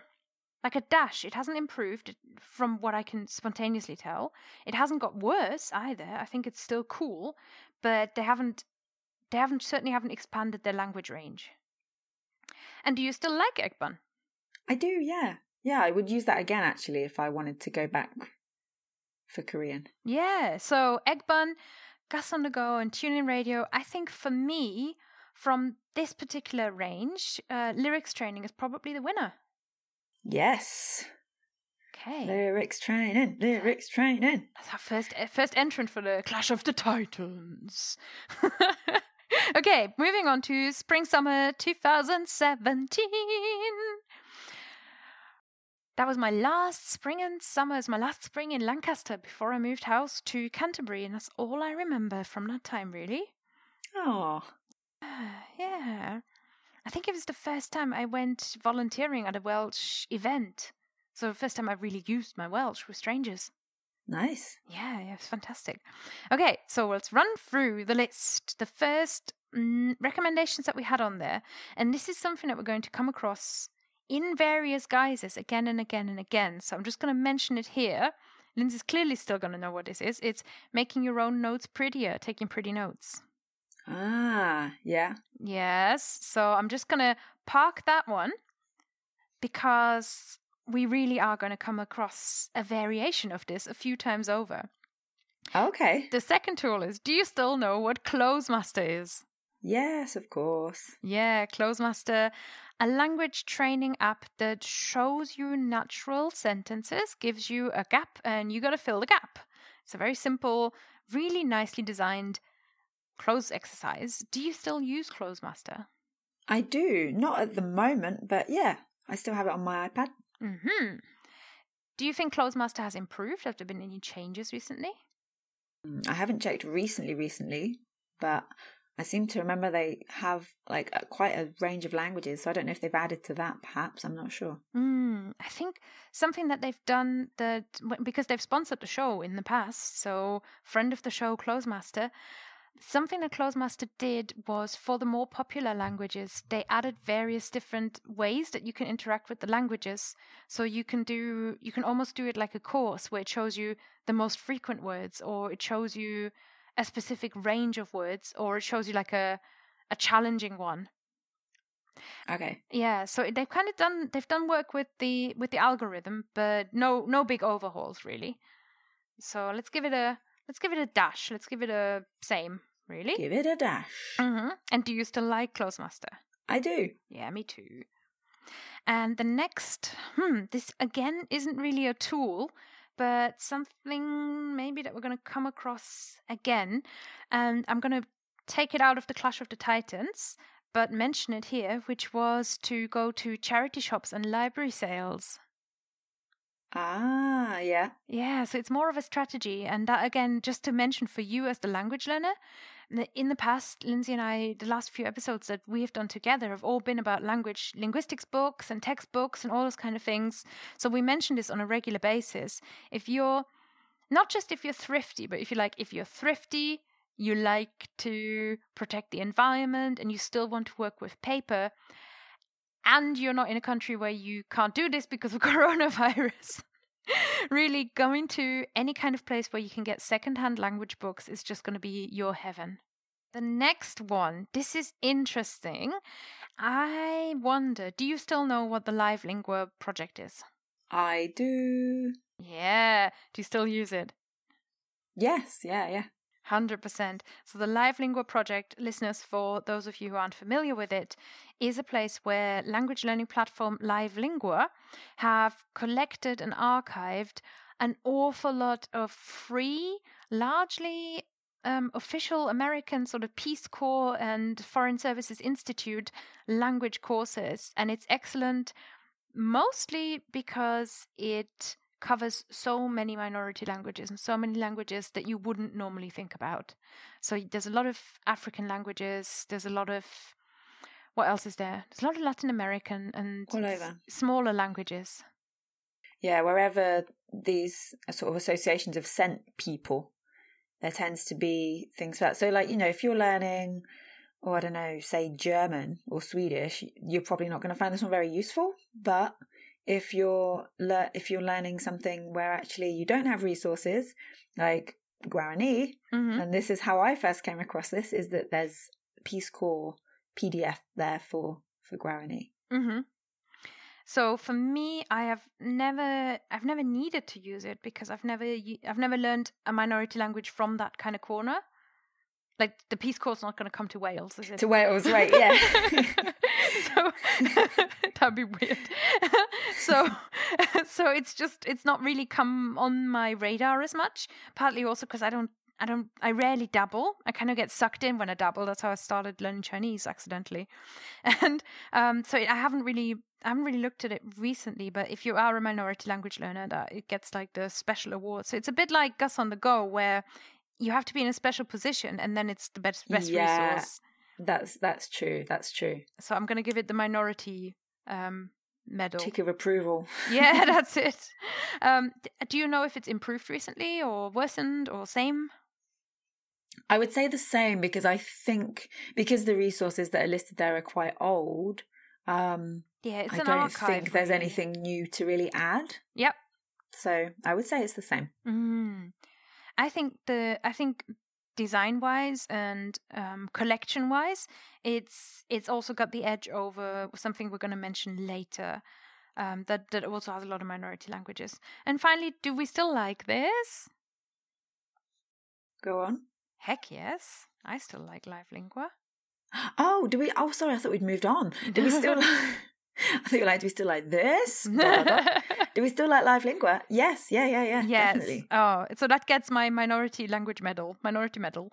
S1: like a dash. It hasn't improved from what I can spontaneously tell. It hasn't got worse either. I think it's still cool, but they haven't they haven't certainly haven't expanded their language range. And do you still like Eggbun?
S2: I do, yeah. Yeah, I would use that again actually if I wanted to go back for Korean.
S1: Yeah, so Eggbun, Gus on the go, and TuneIn Radio. I think for me, from this particular range, uh, lyrics training is probably the winner.
S2: Yes.
S1: Okay.
S2: Lyrics training, lyrics training.
S1: That's our first uh, first entrant for the Clash of the Titans. okay, moving on to spring summer 2017. That was my last spring and summers, my last spring in Lancaster before I moved house to Canterbury, and that's all I remember from that time, really.
S2: Oh.
S1: yeah. I think it was the first time I went volunteering at a Welsh event. So, the first time I really used my Welsh with strangers.
S2: Nice.
S1: Yeah, yeah, it's fantastic. Okay, so let's run through the list. The first mm, recommendations that we had on there, and this is something that we're going to come across in various guises again and again and again. So I'm just going to mention it here. Lindsay's clearly still going to know what this is. It's making your own notes prettier, taking pretty notes.
S2: Ah, yeah.
S1: Yes. So I'm just going to park that one because we really are going to come across a variation of this a few times over.
S2: Okay.
S1: The second tool is do you still know what Clozemaster is?
S2: Yes, of course.
S1: Yeah, Clozemaster, a language training app that shows you natural sentences, gives you a gap, and you got to fill the gap. It's a very simple, really nicely designed cloze exercise. Do you still use Clozemaster?
S2: I do, not at the moment, but yeah, I still have it on my iPad.
S1: Hmm. Do you think Clozemaster has improved? Have there been any changes recently?
S2: Mm, I haven't checked recently, recently, but I seem to remember they have like a, quite a range of languages, so I don't know if they've added to that. Perhaps I'm not sure.
S1: Mm, I think something that they've done that because they've sponsored the show in the past. So friend of the show, Clozemaster, Something that Clozemaster did was for the more popular languages, they added various different ways that you can interact with the languages. So you can do, you can almost do it like a course where it shows you the most frequent words, or it shows you a specific range of words, or it shows you like a, a challenging one.
S2: Okay.
S1: Yeah, so they've kind of done they've done work with the with the algorithm, but no no big overhauls really. So let's give it a let's give it a dash. Let's give it a same. Really?
S2: Give it a dash.
S1: Mm-hmm. And do you still like Clozemaster?
S2: I do.
S1: Yeah, me too. And the next, hmm, this again isn't really a tool, but something maybe that we're going to come across again. And I'm going to take it out of the Clash of the Titans, but mention it here, which was to go to charity shops and library sales.
S2: Ah, yeah.
S1: Yeah, so it's more of a strategy. And that, again, just to mention for you as the language learner, in the past, Lindsay and I, the last few episodes that we have done together have all been about language linguistics books and textbooks and all those kind of things. So we mention this on a regular basis. If you're not just if you're thrifty, but if you like, if you're thrifty, you like to protect the environment, and you still want to work with paper, and you're not in a country where you can't do this because of coronavirus. really, going to any kind of place where you can get secondhand language books is just going to be your heaven. The next one, this is interesting. I wonder, do you still know what the Live Lingua project is?
S2: I do.
S1: Yeah. Do you still use it?
S2: Yes, yeah, yeah.
S1: 100%. So, the Live Lingua project, listeners, for those of you who aren't familiar with it, is a place where language learning platform Live Lingua have collected and archived an awful lot of free, largely um, official American sort of Peace Corps and Foreign Services Institute language courses. And it's excellent mostly because it covers so many minority languages and so many languages that you wouldn't normally think about. So there's a lot of African languages, there's a lot of what else is there? There's a lot of Latin American and
S2: All over.
S1: smaller languages.
S2: Yeah, wherever these uh, sort of associations have sent people, there tends to be things like that. So, like, you know, if you're learning, or I don't know, say German or Swedish, you're probably not going to find this one very useful. But if you're le- if you're learning something where actually you don't have resources, like Guarani,
S1: hmm
S2: and this is how I first came across this, is that there's Peace Corps PDF there for for Guarani.
S1: hmm So for me, I have never, I've never needed to use it because I've never, I've never learned a minority language from that kind of corner. Like the Peace Corps not going to come to Wales, is it?
S2: To Wales, right? Yeah.
S1: so that'd be weird. so, so it's just, it's not really come on my radar as much. Partly also because I don't. I don't. I rarely dabble. I kind of get sucked in when I dabble. That's how I started learning Chinese accidentally, and um, so I haven't really I haven't really looked at it recently, but if you are a minority language learner, that it gets like the special award. So it's a bit like Gus on the Go, where you have to be in a special position, and then it's the best best
S2: Yeah.
S1: resource.
S2: that's that's true. That's true.
S1: So I'm going to give it the minority um, medal.
S2: Tick of approval.
S1: yeah, that's it. Um, do you know if it's improved recently, or worsened, or same?
S2: I would say the same because I think because the resources that are listed there are quite old. Um,
S1: Yeah, it's
S2: I
S1: an
S2: don't
S1: archive.
S2: think there's
S1: really.
S2: anything new to really add.
S1: Yep.
S2: So I would say it's the same.
S1: Mm. I think the I think design wise and um, collection wise, it's it's also got the edge over something we're going to mention later. Um, that that also has a lot of minority languages. And finally, do we still like this?
S2: Go on.
S1: Heck yes, I still like Live Lingua.
S2: Oh, do we? Oh, sorry, I thought we'd moved on. Do we still? I think like. Do we still like this? Da, da, da. do we still like live lingua? Yes. Yeah. Yeah. Yeah.
S1: yes.
S2: Definitely.
S1: Oh, so that gets my minority language medal. Minority medal.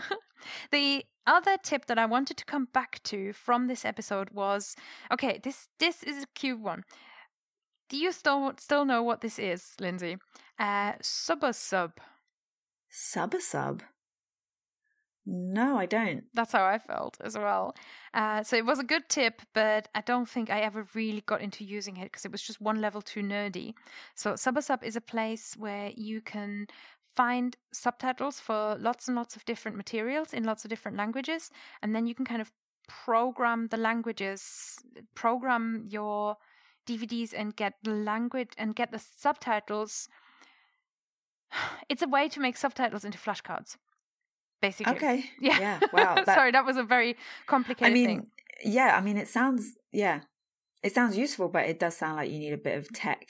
S1: the other tip that I wanted to come back to from this episode was okay. This this is a cute one. Do you still still know what this is, Lindsay? Uh, sub a sub.
S2: Sub a sub. No, I don't.
S1: That's how I felt as well. Uh, so it was a good tip, but I don't think I ever really got into using it because it was just one level too nerdy. So Subasub is a place where you can find subtitles for lots and lots of different materials in lots of different languages, and then you can kind of program the languages, program your DVDs, and get the language and get the subtitles. It's a way to make subtitles into flashcards, basically.
S2: Okay.
S1: Yeah.
S2: Yeah. Wow. That,
S1: Sorry, that was a very complicated
S2: I mean,
S1: thing.
S2: yeah. I mean, it sounds. Yeah. It sounds useful, but it does sound like you need a bit of tech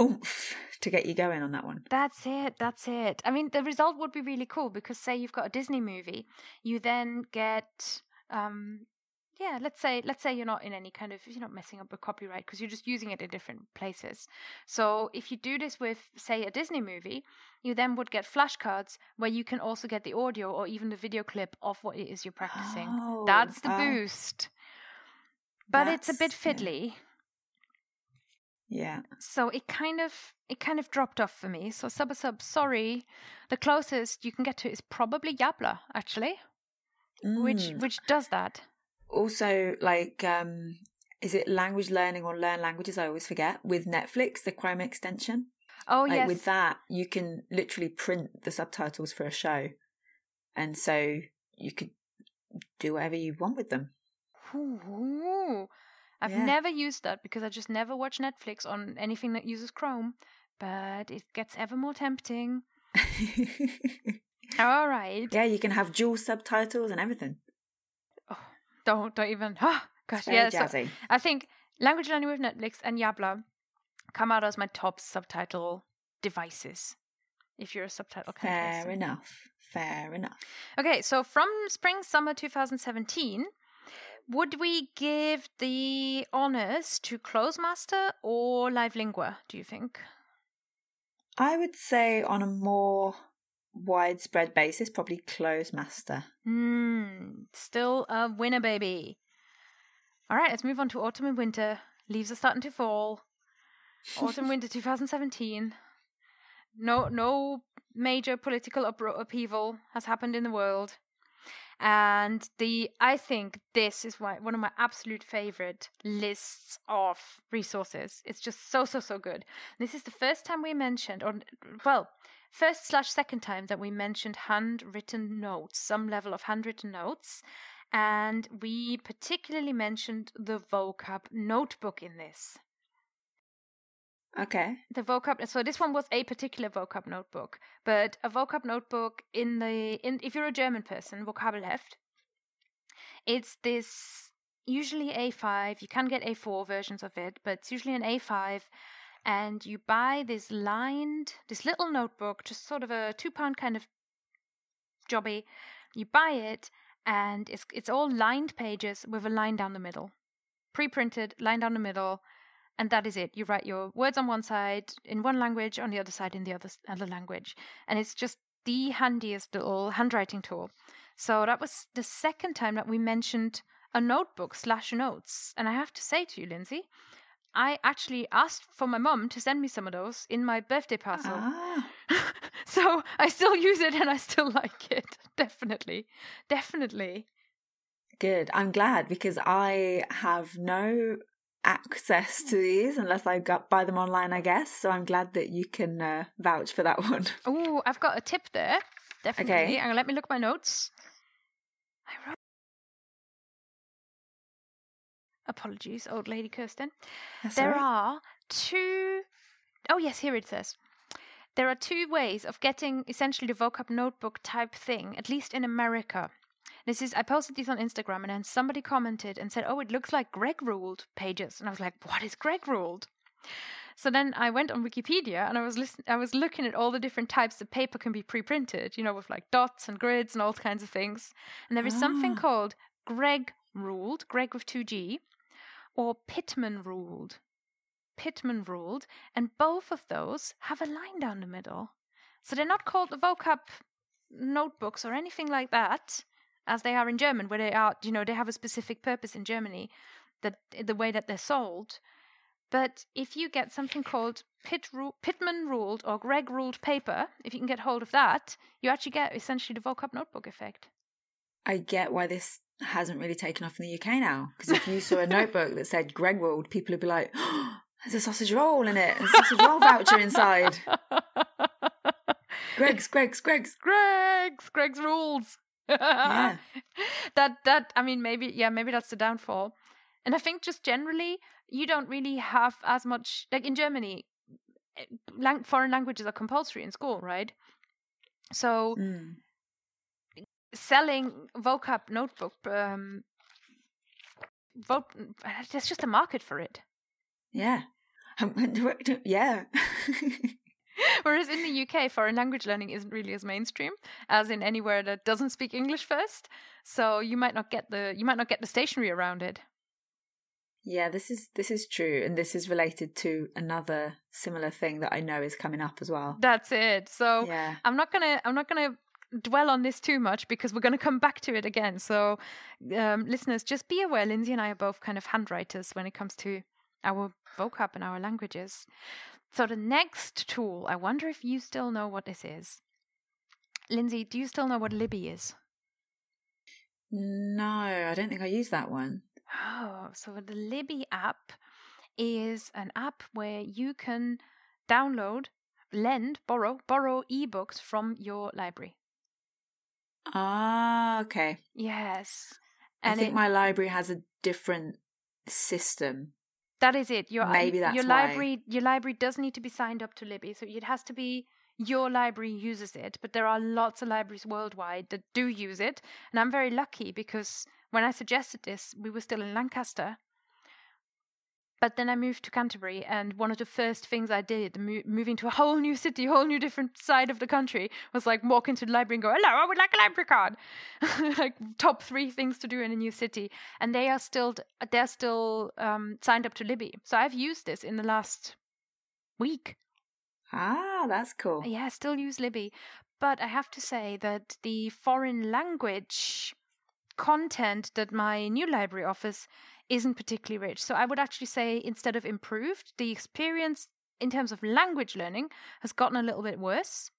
S2: oomph to get you going on that one.
S1: That's it. That's it. I mean, the result would be really cool because, say, you've got a Disney movie, you then get, um, yeah, let's say, let's say you're not in any kind of, you're not messing up with copyright because you're just using it in different places. So if you do this with, say, a Disney movie, you then would get flashcards where you can also get the audio or even the video clip of what it is you're practicing.
S2: Oh,
S1: That's the
S2: wow.
S1: boost. But it's a bit
S2: That's- yeah.
S1: fiddly.
S2: Yeah.
S1: so it kind of it kind of dropped off for me. So sub sub, sorry. The closest you can get to is probably Yabla, actually, which
S2: Mm.
S1: which does that.
S2: Also like um is it language learning or learn languages i always forget with netflix the chrome extension
S1: Oh
S2: like
S1: yes,
S2: with that you can literally print the subtitles for a show and so you could do whatever you want with them
S1: Ooh. I've
S2: Yeah.
S1: never used that because I just never watch Netflix on anything that uses Chrome. But it gets ever more tempting. All right.
S2: yeah you can have dual subtitles and everything
S1: Don't don't even Oh, Gosh,
S2: very
S1: yeah. So. I think language learning with Netflix and Yabla come out as my top subtitle devices. If you're a subtitle kind of
S2: Fair enough. Fair enough.
S1: Okay, so from spring summer 2017, would we give the honors to Clozemaster or Live Lingua, do you think?
S2: I would say on a more widespread basis, probably Clozemaster.
S1: Hmm, still a winner, baby. All right, let's move on to autumn and winter. Leaves are starting to fall. Autumn, winter 2017. No, no major political upro- upheaval has happened in the world, and the I think this is why one of my absolute favorite lists of resources. It's just so so so good. This is the first time we mentioned, or well, first slash second time that we mentioned handwritten notes, some level of handwritten notes. And we particularly mentioned the vocab notebook in this.
S2: Okay.
S1: The vocab so this one was a particular vocab notebook, but a vocab notebook in the in if you're a German person, Vokabelheft, it's this usually A5. You can get A4 versions of it, but it's usually an A5 and you buy this lined this little notebook, just sort of a 2 pound kind of jobby. You buy it and it's it's all lined pages with a line down the middle. Pre-printed, line down the middle and that is it. You write your words on one side in one language, on the other side in the other other language, and it's just the handiest little handwriting tool. So that was the second time that we mentioned a notebook slash notes, and I have to say to you, Lindsay, I actually asked for my mum to send me some of those in my birthday parcel.
S2: Ah.
S1: so I still use it and I still like it. Definitely, definitely.
S2: Good. I'm glad because I have no access to these unless I got buy them online, I guess. So I'm glad that you can uh, vouch for that one.
S1: Oh, I've got a tip there. Definitely.
S2: Okay.
S1: And let me look at my notes. I wrote. Apologies, old lady Kerstin.
S2: That's
S1: there
S2: right.
S1: are two oh yes, here it says. There are two ways of getting essentially the vocab notebook type thing, at least in America. This is I posted these on Instagram and then somebody commented and said, "Oh, it looks like Gregg ruled pages." And I was like, "What is Gregg ruled?" So then I went on Wikipedia and I was listen- I was looking at all the different types of paper can be pre-printed, you know, with like dots and grids and all kinds of things. And there is something
S2: Ah.
S1: called Gregg ruled, Gregg with two G, or Pitman ruled. Pitman ruled, and both of those have a line down the middle. So they're not called vocab notebooks or anything like that, as they are in German, where they are, you know, they have a specific purpose in Germany, that the way that they're sold. But if you get something called Pitt ru- Pitman ruled or Gregg ruled paper, if you can get hold of that, you actually get essentially the vocab notebook effect.
S2: I get why this hasn't really taken off in the UK now. Because if you saw a notebook that said Greg rolled, people would be like, oh, "There's a sausage roll in it. A sausage roll voucher inside." Greg's, Greg's, Greg's.
S1: Greg's Greg's rules.
S2: Yeah.
S1: That that I mean maybe yeah maybe that's the downfall. And I think just generally you don't really have as much like in Germany eh, lang- foreign languages are compulsory in school, right? So
S2: Mm.
S1: Selling vocab notebook um vo- there's just a market for it.
S2: Yeah. yeah.
S1: Whereas in the UK, foreign language learning isn't really as mainstream as in anywhere that doesn't speak English first. So you might not get the you might not get the stationery around it.
S2: Yeah, this is this is true, and this is related to another similar thing that I know is coming up as well.
S1: That's it. So
S2: Yeah,
S1: I'm not gonna I'm not gonna dwell on this too much because we're gonna come back to it again. So um, listeners, just be aware. Lindsay and I are both kind of handwriters when it comes to our vocab and our languages. So the next tool, I wonder if you still know what this is. Lindsay, do you still know what Libby is?
S2: no, I don't think I use that one.
S1: Oh, so the Libby app is an app where you can download, lend, borrow, borrow ebooks from your library.
S2: Ah, okay.
S1: Yes.
S2: I think
S1: it-
S2: my library has a different system.
S1: that is it. Your
S2: Maybe that's
S1: your
S2: why.
S1: library your library does need to be signed up to Libby, so it has to be your library uses it, but there are lots of libraries worldwide that do use it, and I'm very lucky because when I suggested this, we were still in Lancaster. But then I moved to Canterbury, and one of the first things I did, mo- moving to a whole new city, a whole new different side of the country, was like walk into the library and go, "Hello, I would like a library card." like top three things to do in a new city, and they are still they're still um, signed up to Libby. So I've used this in the last week.
S2: Ah, that's cool.
S1: Yeah, I still use Libby, but I have to say that the foreign language content that my new library offers isn't particularly rich. So I would actually say instead of improved, the experience in terms of language learning has gotten a little bit worse,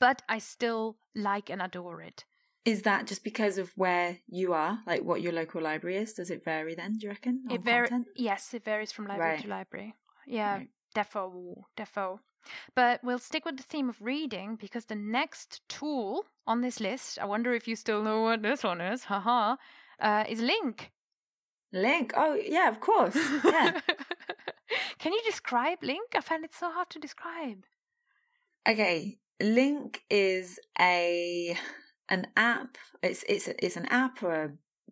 S1: but I still like and adore it.
S2: Is that just because of where you are, like what your local library is? Does it vary then? Do you reckon?
S1: It varies. Yes, it varies from library
S2: right.
S1: to library. Yeah,
S2: Right.
S1: defo, defo. But we'll stick with the theme of reading because the next tool on this list, I wonder if you still know what this one is, haha, uh, is LingQ.
S2: LingQ. Oh, yeah, of course. Yeah.
S1: Can you describe LingQ? I find it so hard to describe.
S2: okay. LingQ is a an app. It's it's it's an app or a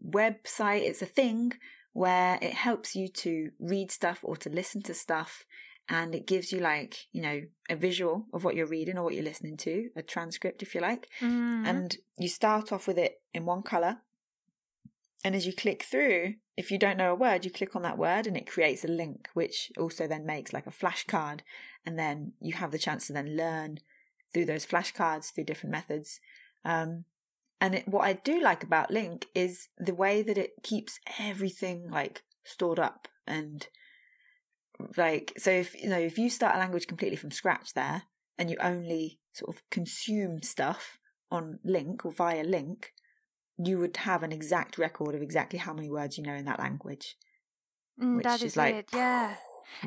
S2: website. It's a thing where it helps you to read stuff or to listen to stuff, and it gives you like you know a visual of what you're reading or what you're listening to, a transcript if you like.
S1: Mhm.
S2: and you start off with it in one color and as you click through if you don't know a word you click on that word and it creates a link which also then makes like a flashcard. And then you have the chance to then learn through those flashcards through different methods. Um, and it, what i do like about LingQ is the way that it keeps everything like stored up and like so if you know if you start a language completely from scratch there and you only sort of consume stuff on LingQ or via LingQ you would have an exact record of exactly how many words you know in that language
S1: Mm,
S2: which
S1: that
S2: is
S1: is
S2: like
S1: it, yeah.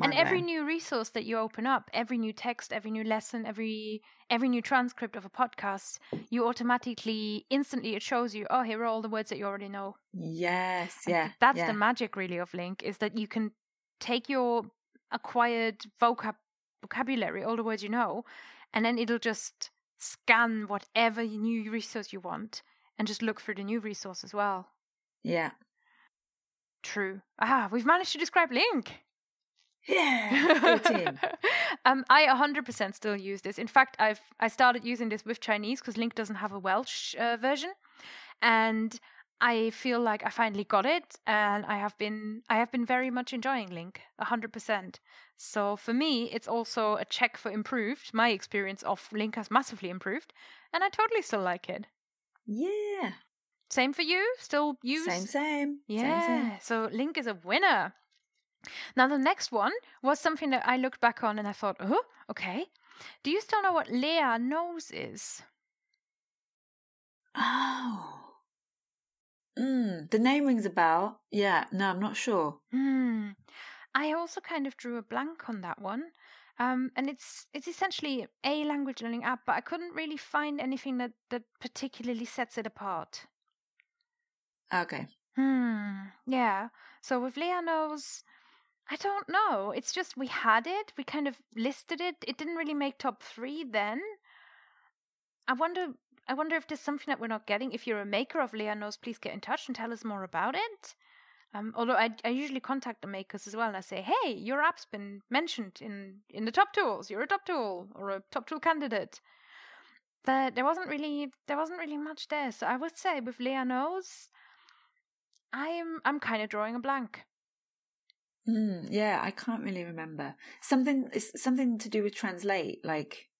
S1: and every new resource that you open up every new text every new lesson every every new transcript of a podcast you automatically instantly it shows you oh here are all the words that you already know
S2: yes
S1: And
S2: yeah
S1: that's
S2: yeah.
S1: the magic really of LingQ is that you can take your acquired vocab vocabulary all the words you know and then it'll just scan whatever new resource you want and just look for the new resource as well
S2: yeah
S1: true ah we've managed to describe LingQ
S2: yeah
S1: um, I 100% still use this. In fact, I've I started using this with Chinese because LingQ doesn't have a Welsh uh, version, and I feel like I finally got it, and I have been I have been very much enjoying LingQ 100%. So for me, it's also a check for improved. My experience of LingQ has massively improved, and I totally still like it.
S2: Yeah
S1: Same for you? Still use?
S2: same same
S1: Yeah.
S2: same, same.
S1: So LingQ is a winner. Now the next one was something that I looked back on and I thought, oh, okay. Do you still know what Leah knows is?
S2: oh mm, the name rings a bell yeah no i'm not sure
S1: Hmm. I also kind of drew a blank on that one. Um, and it's it's essentially a language learning app, but I couldn't really find anything that, that particularly sets it apart.
S2: okay
S1: Hmm. Yeah. So with Leah knows, I don't know. It's just we had it. We kind of listed it. It didn't really make top three then. I wonder. I wonder if there's something that we're not getting. If you're a maker of Leah knows, please get in touch and tell us more about it. Um, although I, I usually contact the makers as well and I say, hey, your app's been mentioned in, in the top tools. You're a top tool or a top tool candidate. But there wasn't really there wasn't really much there. So I would say with Leah knows, I'm I'm kind of drawing a blank.
S2: Mm, yeah, I can't really remember. Something it's something to do with translate, like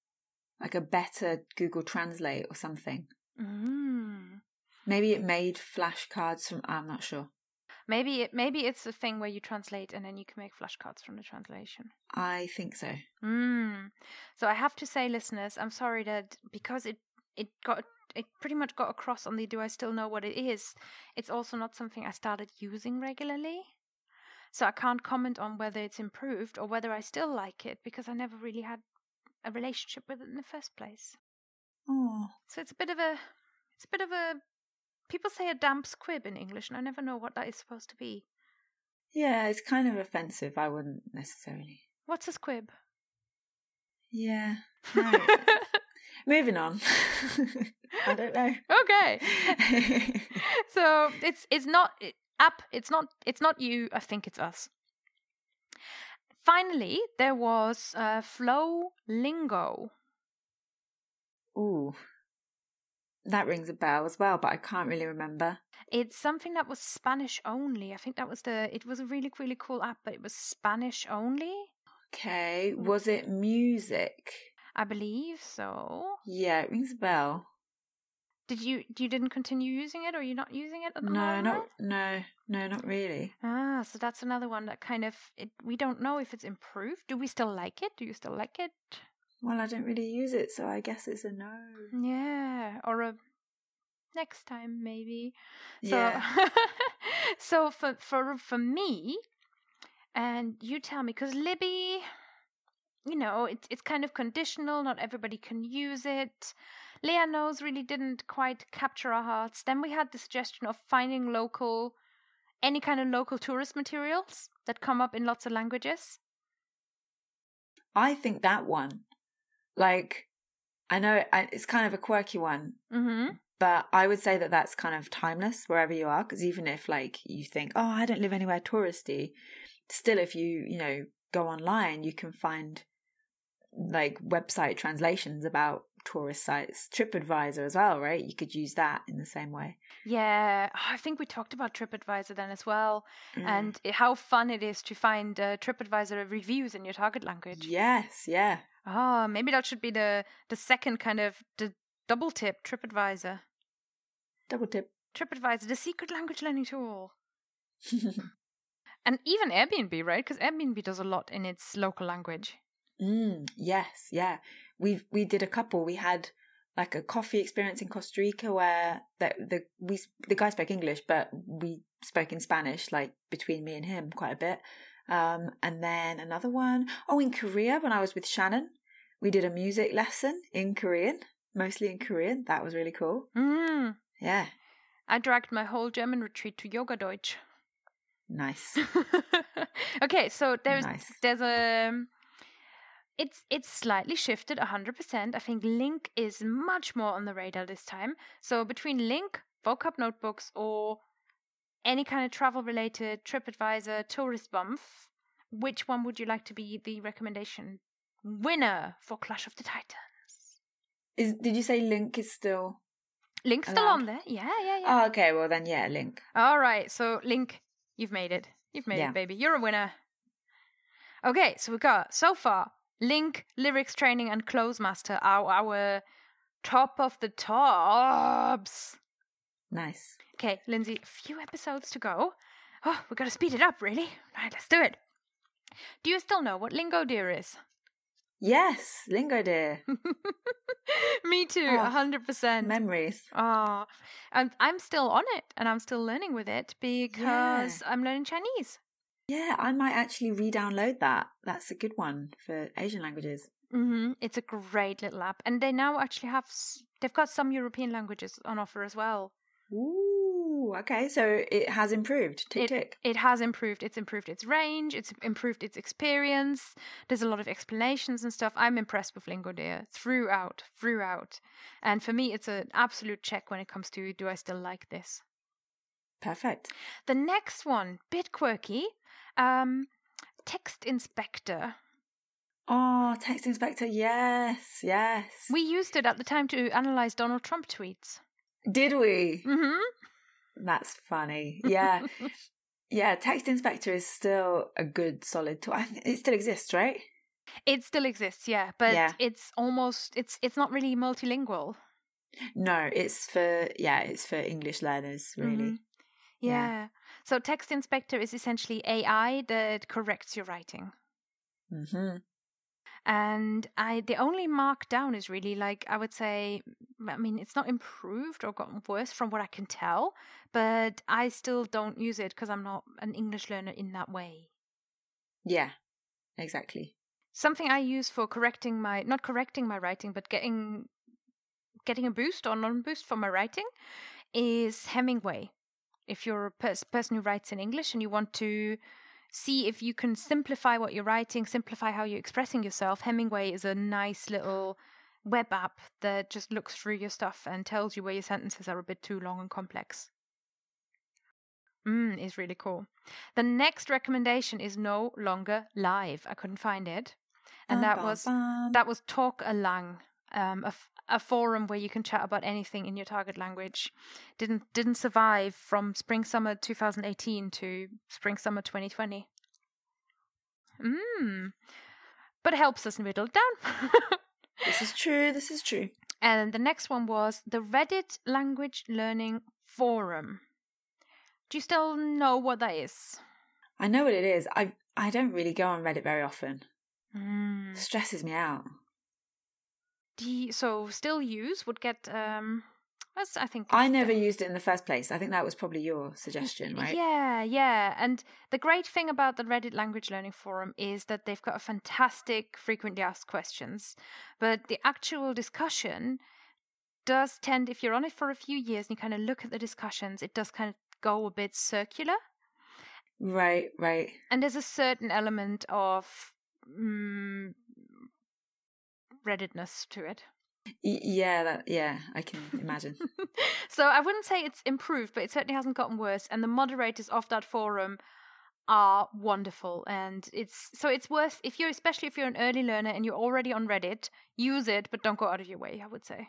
S2: like a better Google Translate or something.
S1: Mm.
S2: Maybe it made flashcards from. I'm not sure.
S1: Maybe it maybe it's a thing where you translate and then you can make flashcards from the translation.
S2: I think so.
S1: Mm. So I have to say, listeners, I'm sorry that because it it got it pretty much got across on the do I still know what it is. It's also not something I started using regularly. So I can't comment on whether it's improved or whether I still like it because I never really had a relationship with it in the first place.
S2: Oh,
S1: So it's a bit of a it's a bit of a people say a damp squib in English and I never know what that is supposed to be.
S2: yeah, it's kind of offensive. I wouldn't necessarily.
S1: What's a squib?
S2: Yeah, no, Moving on. I don't know.
S1: Okay. so it's it's not it, app. It's not it's not you. I think it's us. Finally, there was uh, Flow Lingo.
S2: Ooh, that rings a bell as well, but I can't really remember.
S1: It's something that was Spanish only. I think that was the. It was a really really cool app, but it was Spanish only.
S2: Okay, was it music?
S1: I believe so.
S2: Yeah, it rings a bell.
S1: Did you you didn't continue using it, or you're not using it at the
S2: No,
S1: moment?
S2: not no, no, not really.
S1: Ah, so that's another one that kind of it, we don't know if it's improved. Do we still like it? Do you still like it?
S2: Well, I don't really use it, so I guess it's a no.
S1: Yeah, or a next time maybe.
S2: Yeah.
S1: So, so for for for me, and you tell me because Libby, you know, it's it's kind of conditional. Not everybody can use it. Leah knows really didn't quite capture our hearts. Then we had the suggestion of finding local, any kind of local tourist materials that come up in lots of languages.
S2: I think that one, like, I know it's kind of a quirky one,
S1: Mm-hmm.
S2: but I would say that that's kind of timeless wherever you are. Because even if, like, you think, oh, I don't live anywhere touristy, still, if you, you know, go online, you can find like website translations about tourist sites, TripAdvisor as well, right? You could use that in the same way.
S1: Yeah, I think we talked about TripAdvisor then as well,
S2: Mm.
S1: and how fun it is to find uh, TripAdvisor reviews in your target language.
S2: yes, yeah.
S1: Oh, maybe that should be the the second kind of the double tip TripAdvisor.
S2: Double tip.
S1: TripAdvisor, the secret language learning tool. And even Airbnb, right? Because Airbnb does a lot in its local language.
S2: Mm, yes, yeah. We we did a couple. We had like a coffee experience in Costa Rica where the the we the guy spoke English, but we spoke in Spanish, like between me and him, quite a bit. Um, and then another one, oh, in Korea when I was with Shannon, we did a music lesson in Korean, mostly in Korean. That was really cool.
S1: Mm.
S2: Yeah,
S1: I dragged my whole German retreat to Yoga Deutsch.
S2: nice,
S1: okay, so there's
S2: nice.
S1: there's a it's it's slightly shifted 100%. I think LingQ is much more on the radar this time. So between LingQ, vocab notebooks or any kind of travel related TripAdvisor, Tourist Bump, which one would you like to be the recommendation winner for Clash of the Titans?
S2: Is did you say LingQ is still?
S1: LingQ's still on there. Yeah, yeah, yeah.
S2: Oh, okay. Well then, yeah, LingQ.
S1: All right, so LingQ, you've made it. You've made
S2: Yeah.
S1: it, baby. You're a winner. Okay, so we got so far LingQ, lyrics training, and Clozemaster are our top of the tops.
S2: Nice.
S1: Okay, Lindsay, a few episodes to go. Oh, we gotta speed it up, really. Right, let's do it. Do you still know what Lingodeer is?
S2: Yes, Lingodeer.
S1: Me too,
S2: Oh,
S1: a hundred percent.
S2: Memories.
S1: Oh, and I'm still on it, and I'm still learning with it because I'm learning Chinese.
S2: Yeah, I might actually re-download that. That's a good one for Asian languages.
S1: hmm It's a great little app, and they now actually have, they've got some European languages on offer as well.
S2: Ooh, okay. So it has improved. Tick
S1: It,
S2: tick.
S1: it has improved. It's improved its range. It's improved its experience. There's a lot of explanations and stuff. I'm impressed with Lingodeer throughout, throughout. And for me, it's an absolute check when it comes to do I still like this.
S2: Perfect.
S1: The next one, bit quirky, um, text inspector.
S2: Oh, text inspector. Yes, yes.
S1: We used it at the time to analyze Donald Trump tweets.
S2: did we?
S1: hmm
S2: That's funny. Yeah, yeah. Text inspector is still a good, solid tool. It still exists, right?
S1: It still exists, yeah, but
S2: Yeah.
S1: it's almost it's it's not really multilingual.
S2: No, it's for yeah, it's for English learners, really.
S1: Mhm.
S2: Yeah.
S1: Yeah. So text inspector is essentially AI that corrects your writing.
S2: Mm-hmm.
S1: And I the only markdown is really like I would say I mean it's not improved or gotten worse from what I can tell, but I still don't use it because I'm not an English learner in that way.
S2: Yeah, exactly.
S1: Something I use for correcting my not correcting my writing but getting getting a boost or non boost for my writing is Hemingway. If you're a pers- person who writes in English and you want to see if you can simplify what you're writing, simplify how you're expressing yourself, Hemingway is a nice little web app that just looks through your stuff and tells you where your sentences are a bit too long and complex. Mm, is really cool. The next recommendation is no longer live. I couldn't find it, and that was that was Talk Alang, um, a, f- a forum where you can chat about anything in your target language. Didn't didn't survive from spring summer 2018 to spring summer 2020. Mm. But it helps us whittle it down.
S2: this is true. This is true.
S1: And the next one was the Reddit Language Learning Forum. Do you still know what that is?
S2: I know what it is. I I don't really go on Reddit very often.
S1: Mm.
S2: Stresses me out.
S1: So still use would get um that's I think
S2: I never
S1: the-
S2: used it in the first place. I think that was probably your suggestion, right?
S1: Yeah, yeah. And the great thing about the Reddit Language Learning Forum is that they've got a fantastic frequently asked questions. But the actual discussion does tend, if you're on it for a few years and you kind of look at the discussions, it does kind of go a bit circular.
S2: Right, right.
S1: And there's a certain element of mm, Redditness to it.
S2: Yeah, that yeah, I can imagine.
S1: so I wouldn't say it's improved, but it certainly hasn't gotten worse. And the moderators of that forum are wonderful, and it's so it's worth if you're especially if you're an early learner and you're already on Reddit, use it, but don't go out of your way. I would say.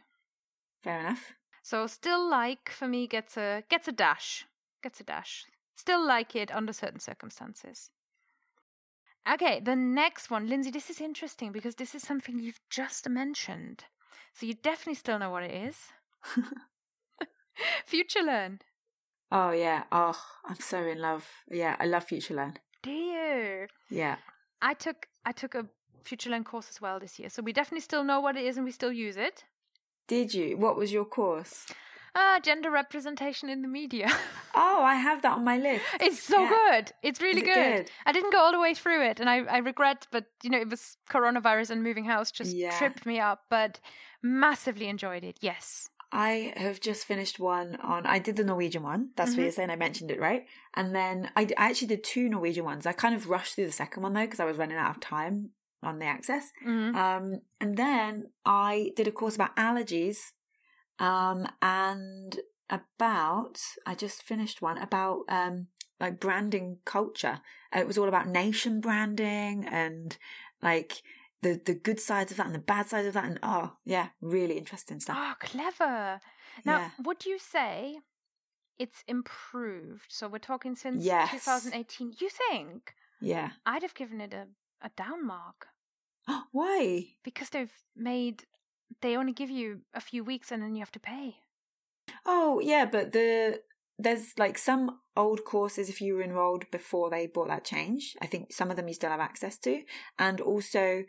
S2: Fair enough.
S1: So still like for me gets a gets a dash, gets a dash. Still like it under certain circumstances. Okay, the next one, Lindsay. This is interesting because this is something you've just mentioned. So you definitely still know what it is. Future Learn.
S2: Oh yeah. Oh, I'm so in love. Yeah, I love FutureLearn.
S1: Do you?
S2: Yeah.
S1: I took I took a Future Learn course as well this year, so we definitely still know what it is and we still use it.
S2: Did you? What was your course?
S1: Ah, gender representation in the media.
S2: Oh, I have that on my list.
S1: it's so
S2: Yeah.
S1: good. It's really
S2: it
S1: good.
S2: good?
S1: I didn't go all the way through it, and I, I regret, but you know, it was coronavirus and moving house just
S2: Yeah.
S1: tripped me up. But massively enjoyed it. Yes.
S2: I have just finished one on. I did the Norwegian one. That's what you're saying. I mentioned it right. And then I actually did two Norwegian ones. I kind of rushed through the second one though because I was running out of time on the access.
S1: Mhm.
S2: Um, and then I did a course about allergies, um, and about I just finished one about um like branding culture. It was all about nation branding and like the the good sides of that and the bad sides of that. And oh yeah, really interesting stuff.
S1: Oh, clever. Now,
S2: Yeah.
S1: would you say it's improved? So we're talking since
S2: Yes.
S1: 2018. You think?
S2: Yeah.
S1: I'd have given it a, a down mark
S2: Why?
S1: because they've made they only give you a few weeks and then you have to pay.
S2: Oh yeah, but the there's like some old courses if you were enrolled before they brought that change. I think some of them you still have access to, and also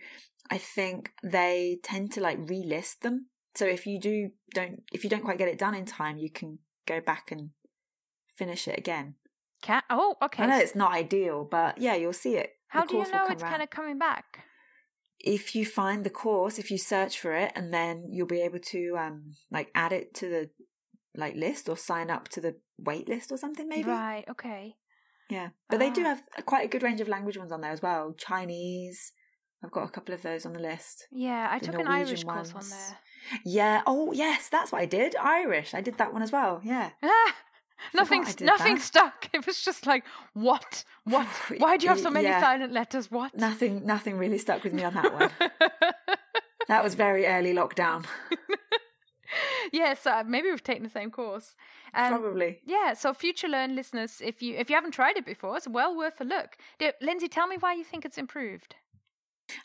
S2: I think they tend to like relist them. So if you do don't if you don't quite get it done in time, you can go back and finish it again.
S1: Can oh okay.
S2: I know it's not ideal, but yeah, you'll see it.
S1: How do you know it's kind of coming back?
S2: If you find the course, if you search for it, and then you'll be able to um like add it to the like list or sign up to the wait list or something maybe.
S1: Right. Okay.
S2: Yeah, but they do
S1: Ah.
S2: have quite a good range of language ones on there as well. Chinese. I've got a couple of those on the list.
S1: Yeah, I
S2: The
S1: took an
S2: Norwegian
S1: Irish course on there.
S2: Yeah. Oh, yes, that's what I did. Irish. I did that one as well. Yeah.
S1: Ah, nothing, nothing
S2: that.
S1: stuck. It was just like, what, what? Why do you have so many
S2: Yeah.
S1: silent letters? What?
S2: Nothing. Nothing really stuck with me on that one. that was very early lockdown.
S1: yes, uh, maybe we've taken the same course. Um,
S2: Probably.
S1: Yeah, so future learn listeners, if you if you haven't tried it before, it's well worth a look. Lindsay, tell me why you think it's improved.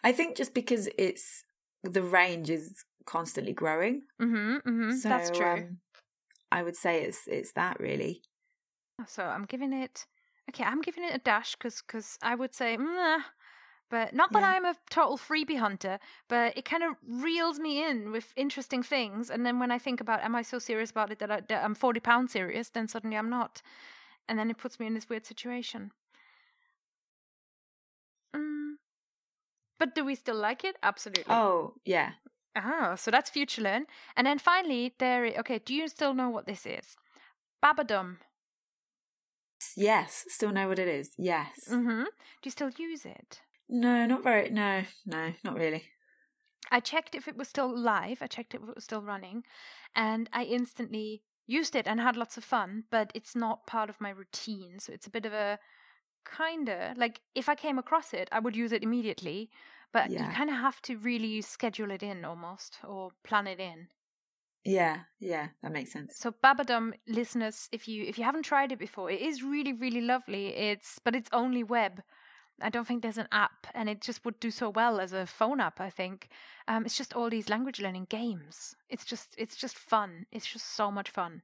S2: I think just because it's the range is constantly growing.
S1: Mm-hmm, mm-hmm.
S2: So
S1: That's true.
S2: Um, I would say it's it's that really.
S1: So I'm giving it. Okay, I'm giving it a dash because because I would say, but not that
S2: Yeah.
S1: I'm a total freebie hunter, but it kind of reels me in with interesting things. And then when I think about, am I so serious about it that, I, that I'm forty pounds serious? Then suddenly I'm not, and then it puts me in this weird situation. Mm. But do we still like it? Absolutely.
S2: Oh yeah.
S1: Ah, so that's future learn. And then finally, there. Okay, do you still know what this is? Babadum.
S2: Yes. Still know what it is. Yes.
S1: Mm-hmm. Do you still use it?
S2: No, not very. No, no, not really.
S1: I checked if it was still live. I checked if it was still running, and I instantly used it and had lots of fun. But it's not part of my routine, so it's a bit of a kinda like if I came across it, I would use it immediately. But you kind of have to really schedule it in almost or plan it in.
S2: Yeah, yeah, that makes sense.
S1: So Babadum listeners, if you if you haven't tried it before, it is really really lovely. It's but it's only web. I don't think there's an app, and it just would do so well as a phone app. I think um, it's just all these language learning games. It's just it's just fun. It's just so much fun.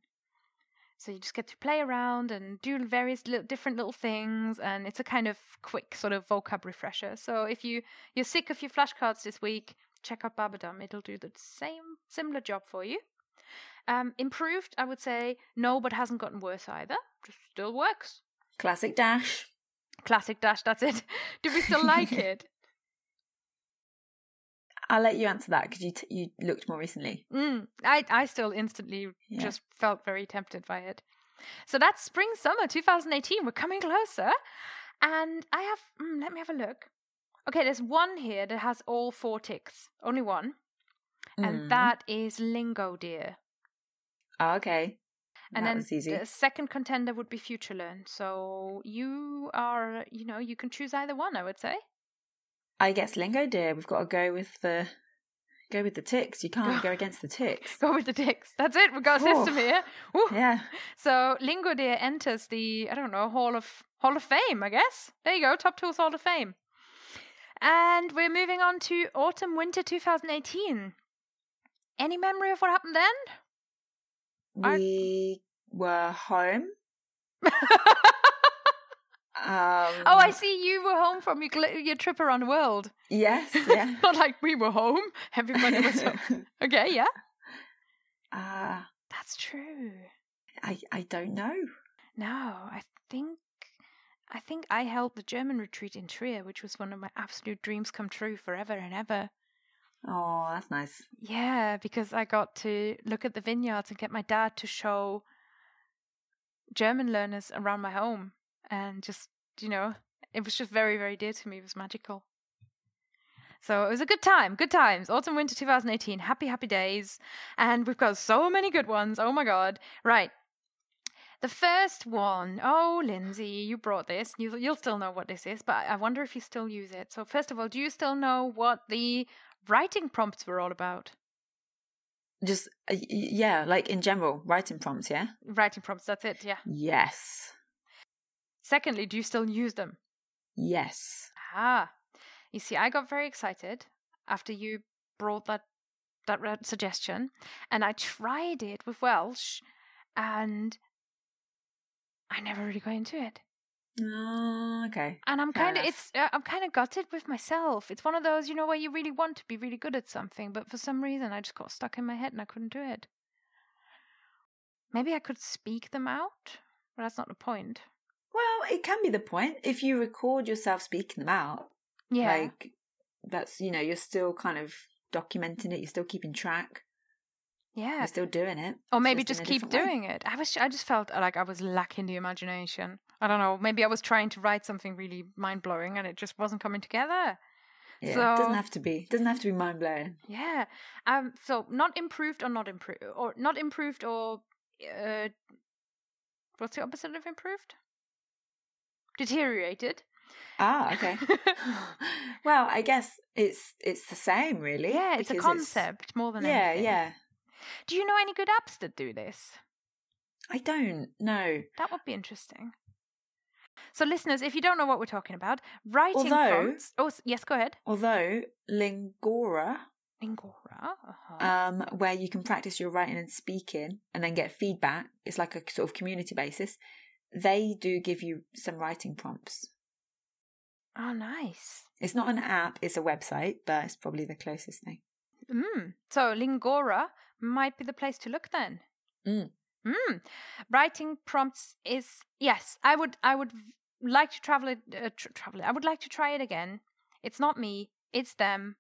S1: So you just get to play around and do various little, different little things, and it's a kind of quick sort of vocab refresher. So if you you're sick of your flashcards this week, check out Babadum. It'll do the same similar job for you. Um, improved, I would say no, but hasn't gotten worse either. Just still works.
S2: Classic Dash.
S1: Classic Dash. That's it. Do we still like it?
S2: I'll let you answer that because you t- you looked more recently.
S1: Mm, I I still instantly
S2: Yeah.
S1: just felt very tempted by it. So that's spring summer 2018. We're coming closer, and I have. Mm, let me have a look. Okay, there's one here that has all four ticks. Only one, and
S2: Mm.
S1: that is Lingodeer.
S2: Oh, okay.
S1: And
S2: that
S1: then the second contender would be Future Learn. So you are, you know, you can choose either one. I would say.
S2: I guess Lingodeer. We've got to go with the go with the ticks. You can't
S1: Go-
S2: go against the ticks.
S1: Go with the ticks. That's it. We've got a system here. Woo.
S2: Yeah.
S1: So Lingodeer enters the I don't know Hall of Hall of Fame, I guess. There you go, Top Tools Hall of Fame. And we're moving on to autumn winter 2018. Any memory of what happened then?
S2: We were home. Um,
S1: oh, I see. You were home from your your trip around the world.
S2: Yes. Yeah.
S1: Not like we were home. Everybody was home. Okay, yeah,
S2: uh,
S1: that's true.
S2: I I don't know.
S1: No, I think I think I held the German retreat in Trier, which was one of my absolute dreams come true forever and ever.
S2: Oh, that's nice.
S1: Yeah, because I got to look at the vineyards and get my dad to show German learners around my home. And just, you know, it was just very, very dear to me. It was magical. So it was a good time, good times. Autumn, winter 2018. Happy, happy days. And we've got so many good ones. Oh my God. Right. The first one, oh, Lindsay, you brought this. You, you'll still know what this is, but I wonder if you still use it. So, first of all, do you still know what the writing prompts were all about?
S2: Just uh, yeah, like in general, writing prompts. Yeah.
S1: Writing prompts, that's it, yeah.
S2: Yes.
S1: Secondly, do you still use them?
S2: Yes.
S1: Ah, you see, I got very excited after you brought that that suggestion, and I tried it with Welsh, and I never really got into it.
S2: Oh, okay.
S1: And I'm kind of it's uh, I'm kind of gutted with myself. It's one of those, you know, where you really want to be really good at something, but for some reason I just got stuck in my head and I couldn't do it. Maybe I could speak them out, but that's not the point.
S2: It can be the point if you record yourself speaking them out.
S1: Yeah.
S2: Like that's you know you're still kind of documenting it. You're still keeping track.
S1: yeah.
S2: You're still doing it.
S1: Or maybe
S2: just
S1: just keep
S2: different way.
S1: doing it. I was I just felt like I was lacking the imagination. I don't know. Maybe I was trying to write something really mind blowing and it just wasn't coming together.
S2: Yeah, it doesn't have to be. It doesn't have to be mind blowing.
S1: Yeah. Um. So not improved or not improved or not improved or uh, what's the opposite of improved? Deteriorated.
S2: Ah, okay. well, I guess it's it's the same, really.
S1: Yeah, it's a concept more than
S2: yeah,
S1: anything.
S2: yeah.
S1: Do you know any good apps that do this?
S2: I don't know.
S1: That would be interesting. So, listeners, if you don't know what we're talking about, writing
S2: Although-
S1: prompts. Oh, yes, go ahead.
S2: Although Lingora,
S1: Lingora. Uh-huh.
S2: um, where you can practice your writing and speaking and then get feedback, it's like a sort of community basis. They do give you some writing prompts.
S1: oh, nice.
S2: It's not an app; it's a website, but it's probably the closest thing.
S1: Mm. So, Lingora might be the place to look then.
S2: Mm.
S1: Mm. Writing prompts is yes. I would. I would like to travel it. Uh, tr- travel it. I would like to try it again. It's not me. It's them.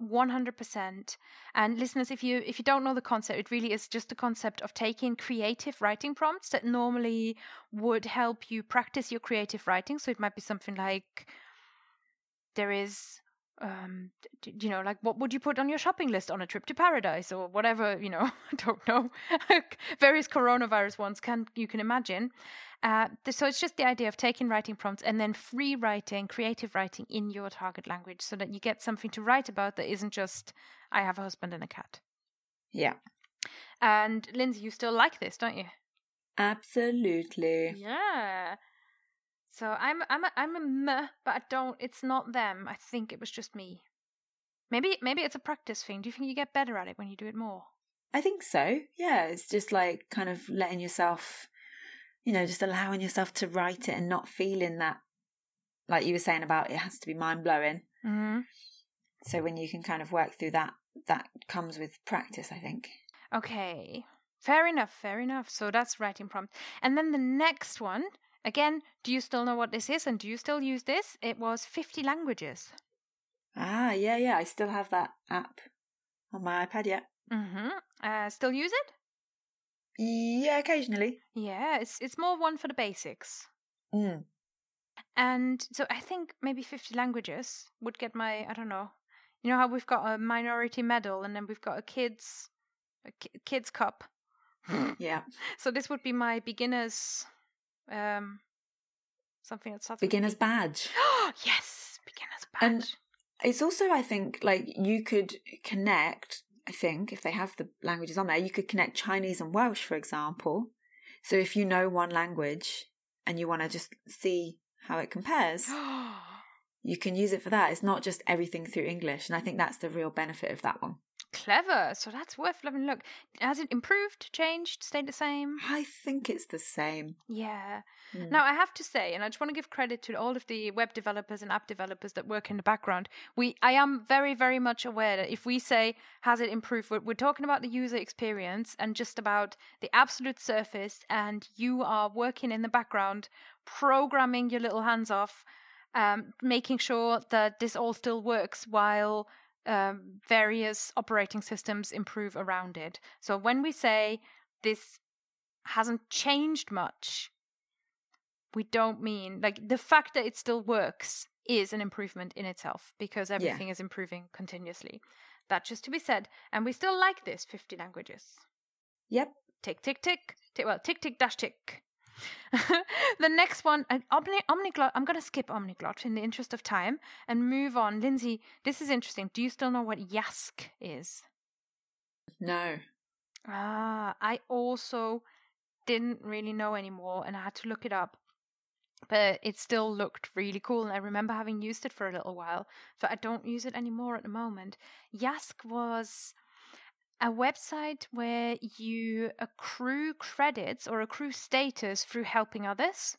S1: 100% and listeners if you if you don't know the concept it really is just the concept of taking creative writing prompts that normally would help you practice your creative writing. So it might be something like there is um, d- you know, like what would you put on your shopping list on a trip to paradise or whatever, you know, I don't know, various coronavirus ones can you can imagine. Uh, th- so it's just the idea of taking writing prompts and then free writing, creative writing in your target language so that you get something to write about that isn't just, I have a husband and a cat.
S2: Yeah.
S1: And Lindsay, you still like this, don't you?
S2: Absolutely.
S1: Yeah. So I'm I'm a, I'm a meh, but I don't. It's not them. I think it was just me. Maybe maybe it's a practice thing. Do you think you get better at it when you do it more?
S2: I think so. Yeah, it's just like kind of letting yourself, you know, just allowing yourself to write it and not feeling that, like you were saying about it has to be mind blowing.
S1: Mm-hmm.
S2: So when you can kind of work through that, that comes with practice, I think.
S1: Okay. Fair enough. Fair enough. So that's writing prompt, and then the next one. Again, do you still know what this is and do you still use this? It was 50 languages.
S2: Ah, yeah, yeah. I still have that app on my iPad. Yeah.
S1: Mm-hmm. Uh, still use it?
S2: Yeah, occasionally.
S1: Yeah, it's it's more one for the basics.
S2: Mm.
S1: And so I think maybe 50 languages would get my, I don't know. You know how we've got a minority medal and then we've got a kids a kids cup.
S2: Yeah.
S1: So this would be my beginners um something that starts
S2: Beginner's badge.
S1: yes, beginners badge.
S2: And- It's also, I think, like you could connect. I think if they have the languages on there, you could connect Chinese and Welsh, for example. So if you know one language and you want to just see how it compares, you can use it for that. It's not just everything through English, and I think that's the real benefit of that one.
S1: Clever. So that's worth having a look. Has it improved, changed, stayed the same?
S2: I think it's the same.
S1: Yeah.
S2: Mm.
S1: Now, I have to say, and I just want to give credit to all of the web developers and app developers that work in the background. We, I am very, very much aware that if we say has it improved, we're, we're talking about the user experience and just about the absolute surface, and you are working in the background, programming your little hands off, um, making sure that this all still works while um, various operating systems improve around it. So when we say this hasn't changed much, we don't mean like the fact that it still works is an improvement in itself because everything is improving continuously. That just to be said, and we still like this 50 languages.
S2: Yep.
S1: Tick, tick, tick. tick well, tick, tick, dash, tick. the next one, an omni, omniglot. I'm going to skip omniglot in the interest of time and move on. Lindsay, this is interesting. Do you still know what Yask is?
S2: No.
S1: Ah, I also didn't really know anymore and I had to look it up. But it still looked really cool and I remember having used it for a little while, but I don't use it anymore at the moment. Yask was a website where you accrue credits or accrue status through helping others.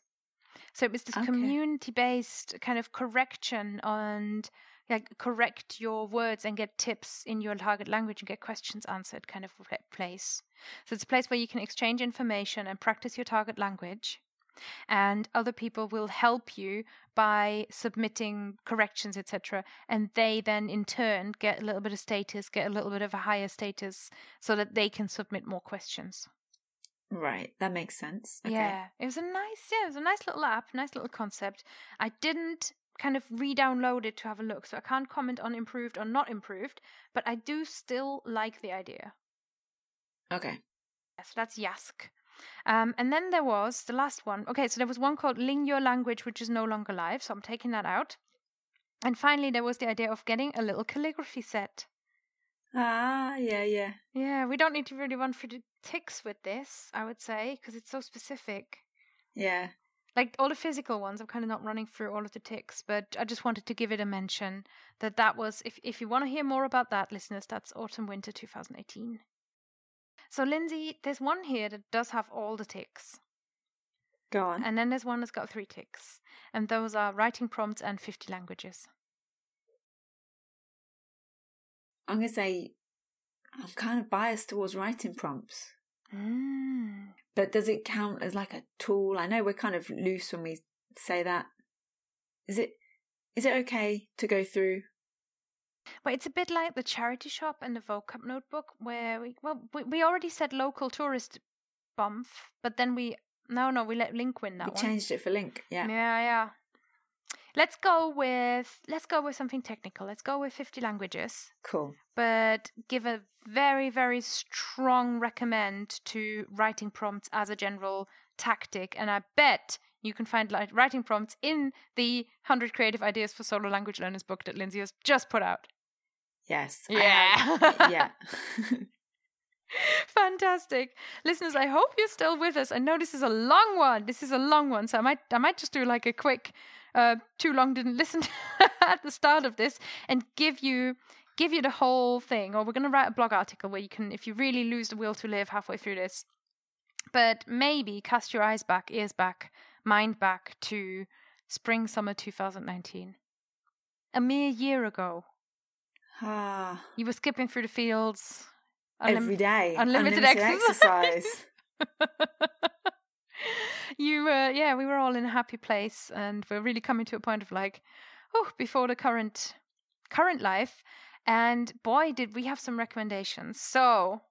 S1: So it was this
S2: Okay.
S1: community based kind of correction and like correct your words and get tips in your target language and get questions answered kind of place. So it's a place where you can exchange information and practice your target language. And other people will help you by submitting corrections, etc. And they then, in turn, get a little bit of status, get a little bit of a higher status, so that they can submit more questions.
S2: Right. That makes sense. Okay.
S1: Yeah, it was a nice, yeah, it was a nice little app, nice little concept. I didn't kind of re-download it to have a look, so I can't comment on improved or not improved, but I do still like the idea.
S2: Okay.
S1: So that's Yask. Um, and then there was the last one. Okay, so there was one called Ling Your Language, which is no longer live, so I'm taking that out. And finally, there was the idea of getting a little calligraphy set.
S2: Ah, yeah, yeah.
S1: Yeah, we don't need to really run through the ticks with this, I would say, because it's so specific.
S2: Yeah.
S1: like all the physical ones i'm kind of not running through all of the ticks but i just wanted to give it a mention that that was if, if you want to hear more about that listeners that's autumn winter 2018 so lindsay there's one here that does have all the ticks
S2: Go on.
S1: and then there's one that's got three ticks and those are writing prompts and 50 languages
S2: I'm going to say I'm kind of biased towards writing prompts.
S1: mm.
S2: But does it count as like a tool? I know we're kind of loose when we say that. Is it is it okay to go through?
S1: Well, it's a bit like the charity shop and the vocab notebook, where we well we, we already said local tourist bump, but then we no no we let Link win that
S2: we
S1: one.
S2: changed it for link. Yeah.
S1: Yeah, yeah. let's go with let's go with something technical. Let's go with 50 languages,
S2: Cool.
S1: but give a very very strong recommend to writing prompts as a general tactic. And I bet you can find writing prompts in the 100 Creative Ideas for Solo Language Learners book that Lindsay has just put out.
S2: Yes.
S1: Yeah.
S2: yeah.
S1: Fantastic. Listeners, I hope you're still with us. I know this is a long one. This is a long one, so I might I might just do like a quick uh too long didn't listen at the start of this and give you give you the whole thing. Or we're going to write a blog article where you can if you really lose the will to live halfway through this. But maybe cast your eyes back, ears back, mind back to spring summer 2019. A mere year ago.
S2: Ah,
S1: You were skipping through the fields.
S2: every day.
S1: unlimited exercise. you were, yeah we were all in a happy place and we're really coming to a point of like oh before the current current life and boy did we have some recommendations so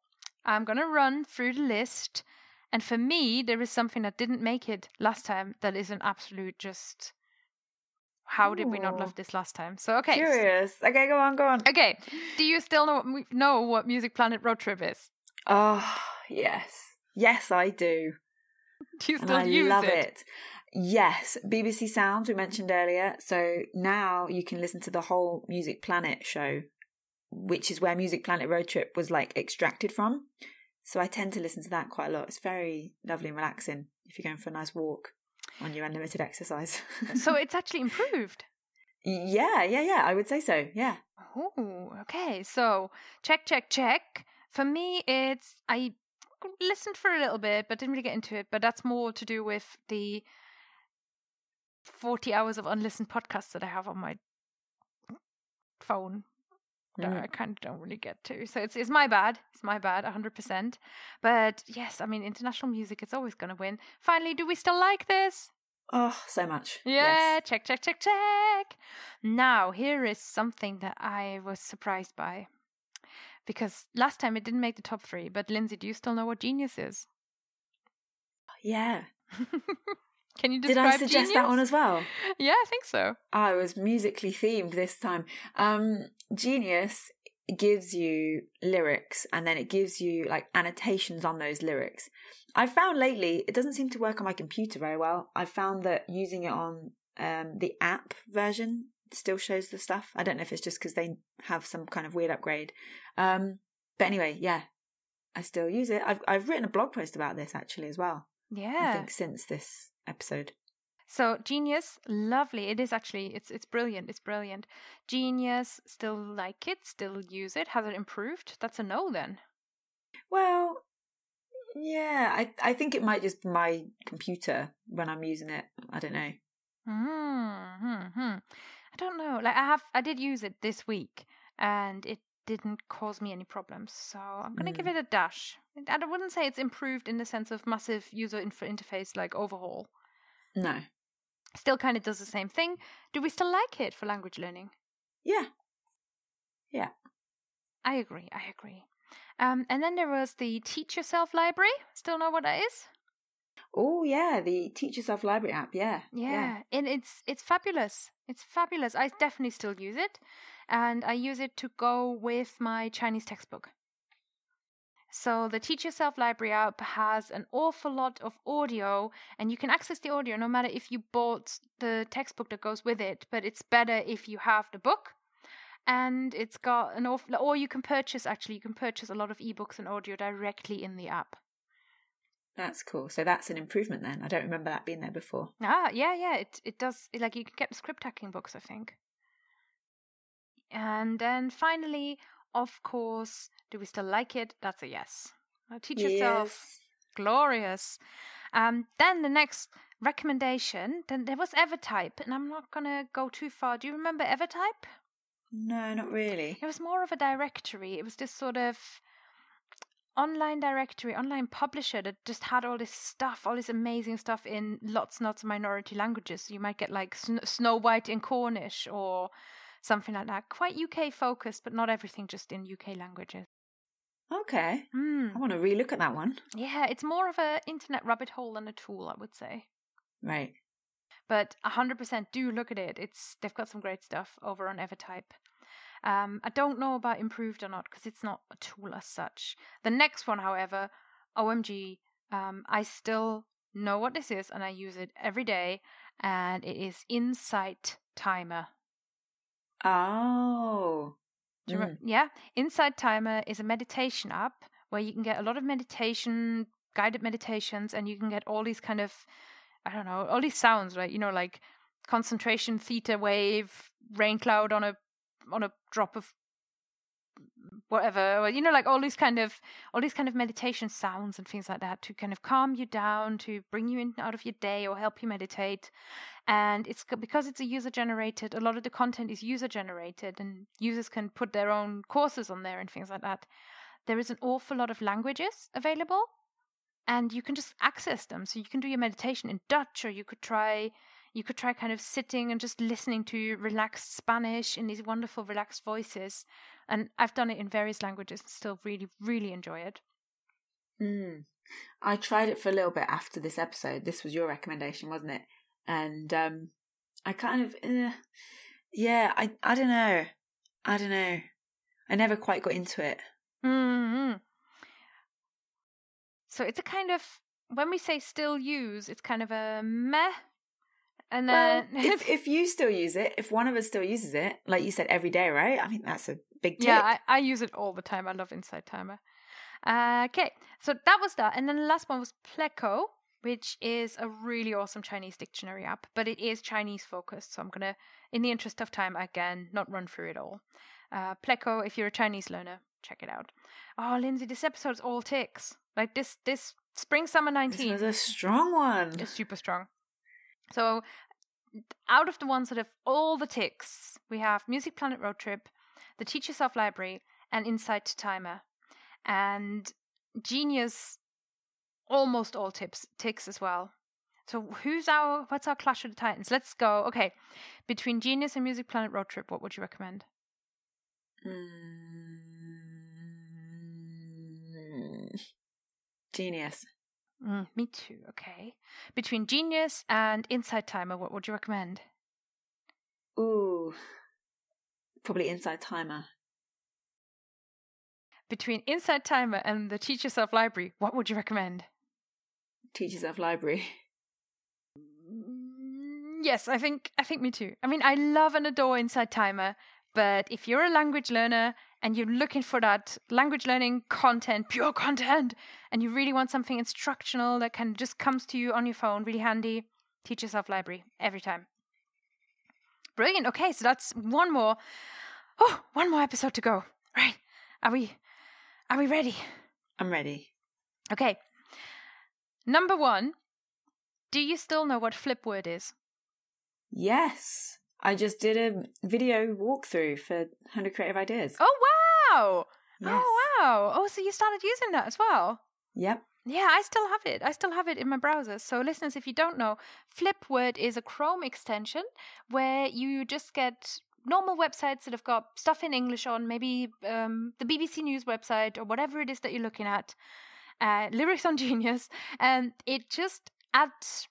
S1: i'm going to run through the list and for me there is something that didn't make it last time that is an absolute just how did we not love this last time so okay
S2: Curious. Okay, go on, go on.
S1: okay do you still know what, know what music planet road trip is
S2: Oh, yes. Yes, I do.
S1: do you
S2: And
S1: still
S2: I
S1: use
S2: love
S1: it?
S2: it. Yes, BBC Sounds we mentioned earlier. So now you can listen to the whole Music Planet show, which is where Music Planet Road Trip was like extracted from. So I tend to listen to that quite a lot. It's very lovely and relaxing if you're going for a nice walk on your unlimited exercise.
S1: so it's actually improved
S2: yeah, yeah, yeah. I would say so. Yeah.
S1: Oh, okay. So check, check, check. For me, it's I listened for a little bit, but didn't really get into it. But that's more to do with the forty hours of unlistened podcasts that I have on my phone
S2: Mm.
S1: I kind of don't really get to. So it's it's my bad. It's my bad, hundred percent. But yes, I mean international music. It's always going to win. Finally, do we still like this?
S2: Oh, so much.
S1: Yeah,
S2: Yes.
S1: check, check, check, check. Now, here is something that I was surprised by. Because last time it didn't make the top three, but Lindsay, do you still know what genius is?
S2: Yeah.
S1: Can you
S2: Did I suggest that one as well?
S1: Yeah, I think so.
S2: I was musically themed this time. Um, Genius gives you lyrics and then it gives you like annotations on those lyrics. I found lately it doesn't seem to work on my computer very well. I found that using it on um, the app version still shows the stuff. I don't know if it's just because they have some kind of weird upgrade. Um, but anyway, yeah, I still use it. I've I've written a blog post about this actually as well.
S1: Yeah, I
S2: think since this episode.
S1: So genius, lovely. It is actually it's it's brilliant. It's brilliant. Genius, still like it, still use it. Has it improved? That's a no then.
S2: Well, yeah, I I think it might just be my computer when I'm using it. I don't know.
S1: Hmm, hmm, hmm. I don't know. Like I have, I did use it this week, and it didn't cause me any problems. So I'm gonna give
S2: Mm.
S1: it a dash. And I wouldn't say it's improved in the sense of massive user inf- interface like overhaul.
S2: No.
S1: Still, kind of does the same thing. Do we still like it for language learning?
S2: Yeah. Yeah.
S1: I agree. I agree. Um, and then there was the Teach Yourself library. Still know what that is?
S2: Oh yeah, the Teach Yourself Library app. Yeah.
S1: Yeah, and it's it's fabulous. It's fabulous. I definitely still use it, and I use it to go with my Chinese textbook. So the Teach Yourself Library app has an awful lot of audio, and you can access the audio no matter if you bought the textbook that goes with it. But it's better if you have the book, and it's got an awful. Or you can purchase actually, you can purchase a lot of ebooks and audio directly in the app.
S2: That's cool. So that's an improvement then. I don't remember that being there before.
S1: Ah, yeah, yeah. It it does. It, like you can get the script hacking books, I think. And then finally, of course, do we still like it? That's a yes. Uh, teach yourself. Glorious. Um, then the next recommendation. Then there was Evertype, and I'm not gonna go too far. Do you remember Evertype?
S2: No, not really.
S1: It was more of a directory. It was this sort of online directory, online publisher that just had all this stuff, all this amazing stuff in lots and lots of minority languages. You might get like Snow White in Cornish or something like that. Quite UK focused, but not everything just in UK languages.
S2: Okay.
S1: Hmm.
S2: I want to relook at that one.
S1: Yeah, it's more of a internet rabbit hole than a tool, I would say.
S2: Right.
S1: But 100% do look at it. It's they've got some great stuff over on Evertype. Um, I don't know about improved or not because it's not a tool as such. The next one, however, OMG, um, I still know what this is and I use it every day, and it is Insight Timer.
S2: Oh.
S1: Remember? Mm. Yeah, Insight Timer is a meditation app where you can get a lot of meditation, guided meditations, and you can get all these kind of, I don't know, all these sounds, right? You know, like concentration theta wave, rain cloud on a on a drop of whatever or you know like all these kind of all these kind of meditation sounds and things like that to kind of calm you down to bring you in out of your day or help you meditate. And it's because it's a user generated a lot of the content is user generated and users can put their own courses on there and things like that there is an awful lot of languages available and you can just access them. So you can do your meditation in dutch or you could try you could try kind of sitting and just listening to relaxed Spanish in these wonderful relaxed voices. And I've done it in various languages and still really, really enjoy it.
S2: Mm. I tried it for a little bit after this episode. This was your recommendation, wasn't it? And um, I kind of, uh, yeah, I, I don't know. I don't know. I never quite got into it.
S1: Mm-hmm. So it's a kind of, when we say still use, it's kind of a meh and then
S2: well, if if you still use it, if one of us still uses it, like you said, every day, right? I mean, that's a big tip.
S1: Yeah, I, I use it all the time. I love Insight Timer. Uh, okay, so that was that, and then the last one was Pleco, which is a really awesome Chinese dictionary app, but it is Chinese focused. So I'm gonna, in the interest of time, again, not run through it all. Uh, Pleco, if you're a Chinese learner, check it out. Oh, Lindsay, this episode's all ticks. Like this, this spring summer 19.
S2: This was a strong one.
S1: It's super strong. So, out of the ones that have all the ticks, we have Music Planet Road Trip, the Teach Yourself Library, and Insight Timer. And Genius, almost all tips ticks as well. So who's our what's our Clash of the Titans? Let's go. Okay, between Genius and Music Planet Road Trip, what would you recommend?
S2: Mm, genius.
S1: Mm, me too. Okay. Between Genius and Insight Timer, what would you recommend?
S2: Ooh, probably Insight Timer.
S1: Between Insight Timer and the Teach Yourself Library, what would you recommend?
S2: Teach Yourself Library.
S1: Mm, yes, I think I think me too. I mean, I love and adore Insight Timer, but if you're a language learner and you're looking for that language learning content, pure content, and you really want something instructional that can just comes to you on your phone, really handy, Teach Yourself Library every time. Brilliant. Okay, so that's one more. Oh, one more episode to go. Right. Are we are we ready?
S2: I'm ready.
S1: Okay. Number 1. Do you still know what Flipword is?
S2: Yes. I just did a video walkthrough for 100 Creative Ideas.
S1: Oh, wow.
S2: Yes.
S1: Oh, wow. Oh, so you started using that as well?
S2: Yep.
S1: Yeah, I still have it. I still have it in my browser. So, listeners, if you don't know, Flipword is a Chrome extension where you just get normal websites that have got stuff in English on, maybe um, the BBC News website or whatever it is that you're looking at, uh, Lyrics on Genius, and it just at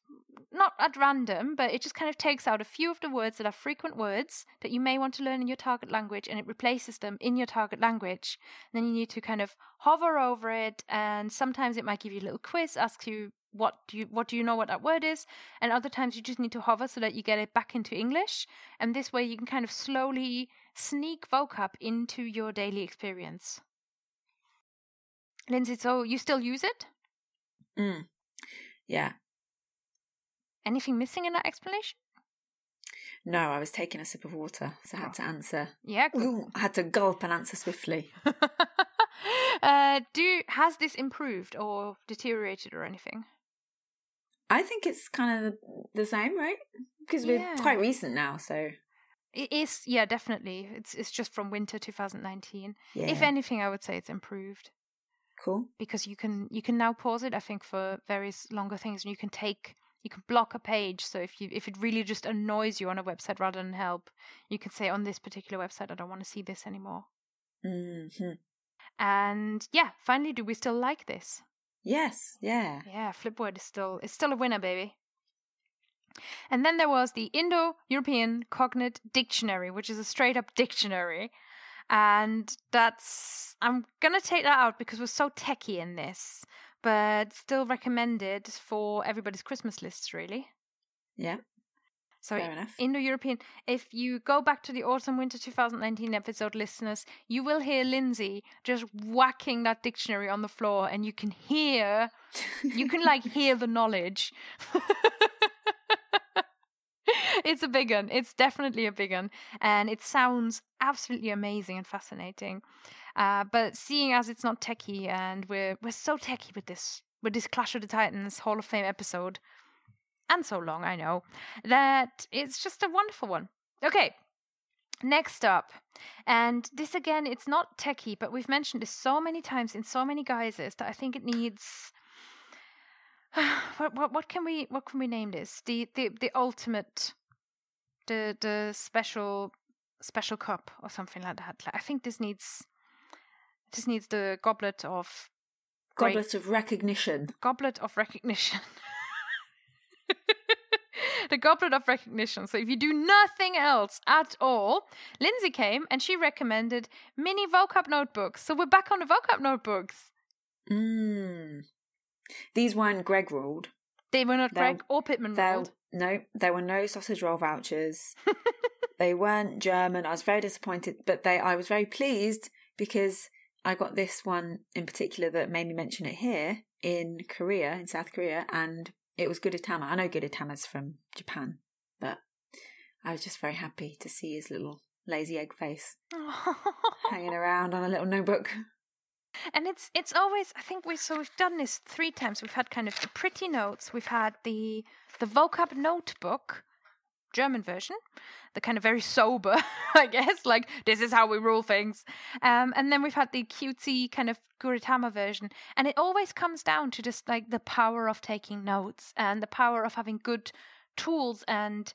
S1: not at random, but it just kind of takes out a few of the words that are frequent words that you may want to learn in your target language and it replaces them in your target language. And then you need to kind of hover over it and sometimes it might give you a little quiz, asks you what do you what do you know what that word is? And other times you just need to hover so that you get it back into English. And this way you can kind of slowly sneak vocab into your daily experience. Lindsay, so you still use it?
S2: Mm. Yeah,
S1: Anything missing in that explanation?
S2: No, I was taking a sip of water, so I had to answer.
S1: Yeah,
S2: Ooh, I had to gulp and answer swiftly.
S1: uh, do has this improved or deteriorated or anything?
S2: I think it's kind of the same, right? Because we're
S1: Yeah.
S2: quite recent now, so
S1: It is, yeah, definitely. It's it's just from winter 2019.
S2: yeah,
S1: If anything, I would say it's improved
S2: cool.
S1: because you can you can now pause it. I think for various longer things, and you can take you can block a page. So if you if it really just annoys you on a website rather than help, you can say on this particular website, I don't want to see this anymore.
S2: hmm
S1: And yeah, finally, do we still like this?
S2: Yes, yeah.
S1: Yeah, Flipword is still is still a winner, baby. And then there was the Indo European Cognate Dictionary, which is a straight up dictionary. And that's, I'm going to take that out because we're so techie in this, but still recommended for everybody's Christmas lists, really.
S2: Yeah.
S1: So
S2: Fair enough.
S1: Indo-European. If you go back to the autumn winter 2019 episode, listeners, you will hear Lindsay just whacking that dictionary on the floor, and you can hear, you can like hear the knowledge. it's a big one. It's definitely a big one, and it sounds absolutely amazing and fascinating. Uh, but seeing as it's not techie, and we're we're so techie with this with this Clash of the Titans Hall of Fame episode, and so long, I know, that it's just a wonderful one. Okay, next up, and this again, it's not techie, but we've mentioned this so many times in so many guises that I think it needs. what, what what can we what can we name this? The the the ultimate, the the special special cup or something like that. I think this needs this needs the goblet of great-
S2: Goblet of recognition.
S1: goblet of recognition. the goblet of recognition. So if you do nothing else at all, Lindsay came and she recommended mini vocab notebooks. So we're back on the vocab notebooks.
S2: Mm. These weren't Gregg ruled.
S1: They were not Gregg or Pitman
S2: There,
S1: ruled.
S2: no, there were no sausage roll vouchers. they weren't German. I was very disappointed, but they. I was very pleased because I got this one in particular that made me mention it here in Korea, in South Korea, and it was Gudetama. I know Gudetama's from Japan, but I was just very happy to see his little lazy egg face hanging around on a little notebook.
S1: And it's it's always I think we so we've done this three times. We've had kind of the pretty notes. We've had the the vocab notebook, German version, the kind of very sober, I guess, like this is how we rule things. Um, and then we've had the cutesy kind of Gudetama version, and it always comes down to just like the power of taking notes and the power of having good tools and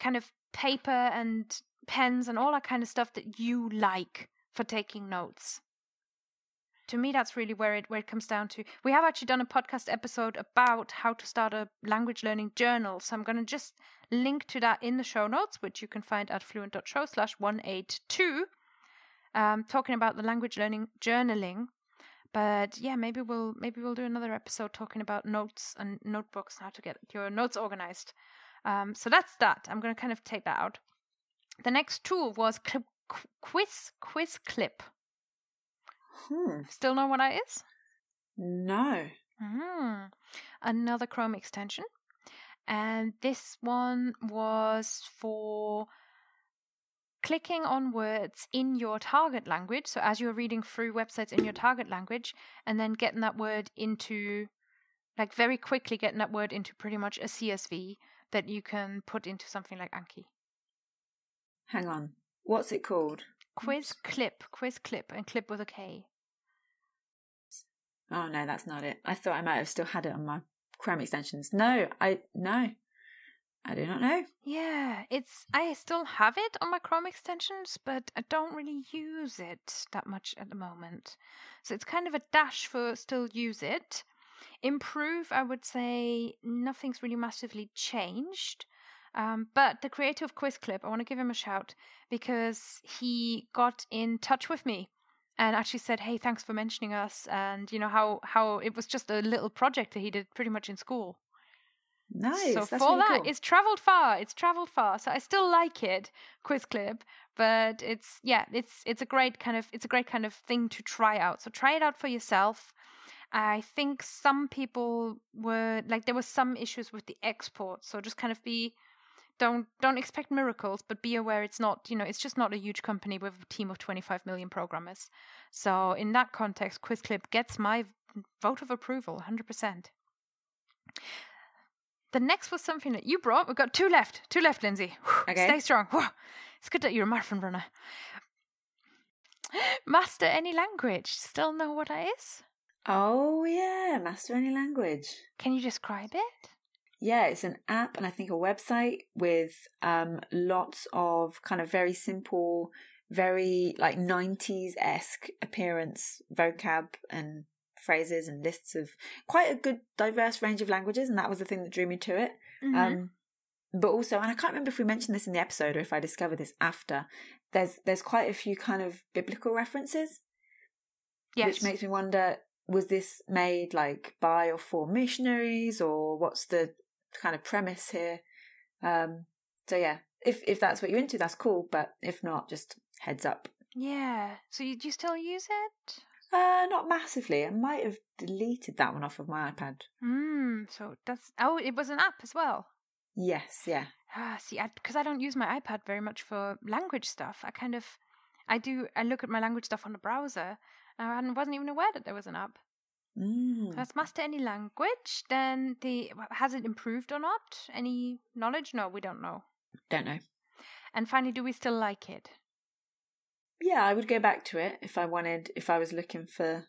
S1: kind of paper and pens and all that kind of stuff that you like for taking notes to me that's really where it where it comes down to. We have actually done a podcast episode about how to start a language learning journal so i'm going to just link to that in the show notes which you can find at fluent.show slash 182 um, talking about the language learning journaling. But yeah maybe we'll maybe we'll do another episode talking about notes and notebooks how to get your notes organized. Um, so that's that. I'm going to kind of take that out. The next tool was Cl- Qu- quiz quiz clip
S2: Hmm.
S1: still know what that is
S2: No.
S1: Mm. Another Chrome extension. And this one was for clicking on words in your target language. So, as you're reading through websites in your target language, and then getting that word into, like, very quickly getting that word into pretty much a CSV that you can put into something like Anki.
S2: Hang on. What's it called?
S1: Quiz clip, quiz clip, and clip with a K.
S2: Oh no, that's not it. I thought I might have still had it on my Chrome extensions. No, I no. I do not know.
S1: Yeah, it's I still have it on my Chrome extensions, but I don't really use it that much at the moment. So it's kind of a dash for still use it. Improve, I would say nothing's really massively changed. Um, but the creator of Quiz Clip, I want to give him a shout because he got in touch with me and actually said, "Hey, thanks for mentioning us." And you know how how it was just a little project that he did pretty much in school.
S2: Nice.
S1: So
S2: that's
S1: for
S2: really
S1: that,
S2: cool.
S1: it's traveled far. It's traveled far. So I still like it, Quiz Clip, but it's yeah, it's it's a great kind of it's a great kind of thing to try out. So try it out for yourself. I think some people were like there were some issues with the export, so just kind of be don't don't expect miracles, but be aware it's not you know it's just not a huge company with a team of 25 million programmers. So in that context, QuizClip gets my vote of approval, 100%. The next was something that you brought. We've got two left. Two left, Lindsay.
S2: Okay.
S1: Stay strong. It's good that you're a marathon runner. Master any language. Still know what that is?
S2: Oh yeah, master any language.
S1: Can you describe it?
S2: Yeah, it's an app and I think a website with um lots of kind of very simple, very like 90s esque appearance vocab and phrases and lists of quite a good diverse range of languages and that was the thing that drew me to it.
S1: Mhm.
S2: Um but also, and I can't remember if we mentioned this in the episode or if I discovered this after. There's there's quite a few kind of biblical references,
S1: Yes.
S2: which makes me wonder: was this made like by or for missionaries, or what's the kind of premise here? Um, so yeah, if if that's what you're into, that's cool. But if not, just heads up.
S1: yeah. So you, do you still use it?
S2: Uh, not massively. I might have deleted that one off of my iPad.
S1: Hmm. So that's oh, it was an app as well.
S2: Yes, yeah.
S1: Ah, see, because I, don't use my iPad very much for language stuff. I kind of, I do. I look at my language stuff on the browser. And I wasn't even aware that there was an app.
S2: Mm.
S1: Let's master any language. Then the has it improved or not? Any knowledge? No, we don't know.
S2: Don't know.
S1: And finally, do we still like it?
S2: Yeah, I would go back to it if I wanted, if I was looking for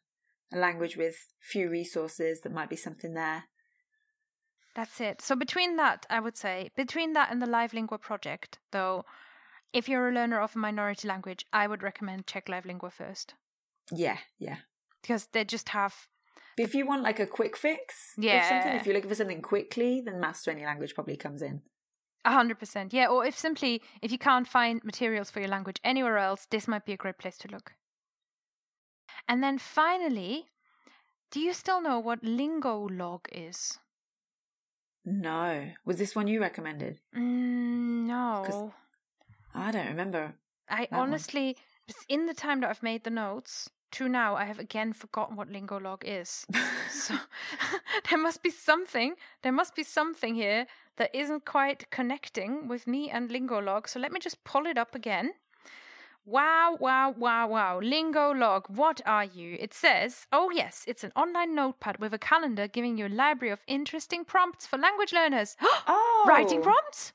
S2: a language with few resources, that might be something there.
S1: That's it. So between that, I would say between that and the Live Lingua project, though, if you're a learner of a minority language, I would recommend check Live Lingua first
S2: Yeah, yeah.
S1: because they just have
S2: But if you want like a quick fix,
S1: Yeah.
S2: of something, if you're looking for something quickly, then Master Any Language probably comes in.
S1: a hundred percent. Yeah, or if simply if you can't find materials for your language anywhere else, this might be a great place to look. And then finally, do you still know what Lingolog is?
S2: No, was this one you recommended?
S1: Mm, no.
S2: I don't remember.
S1: I
S2: one.
S1: honestly, in the time that I've made the notes to now, I have again forgotten what Lingolog is. so there must be something. There must be something here that isn't quite connecting with me and Lingolog. So let me just pull it up again. Wow, wow, wow, wow. Lingolog, what are you? It says, oh yes, it's an online notepad with a calendar giving you a library of interesting prompts for language learners.
S2: oh,
S1: Writing prompts?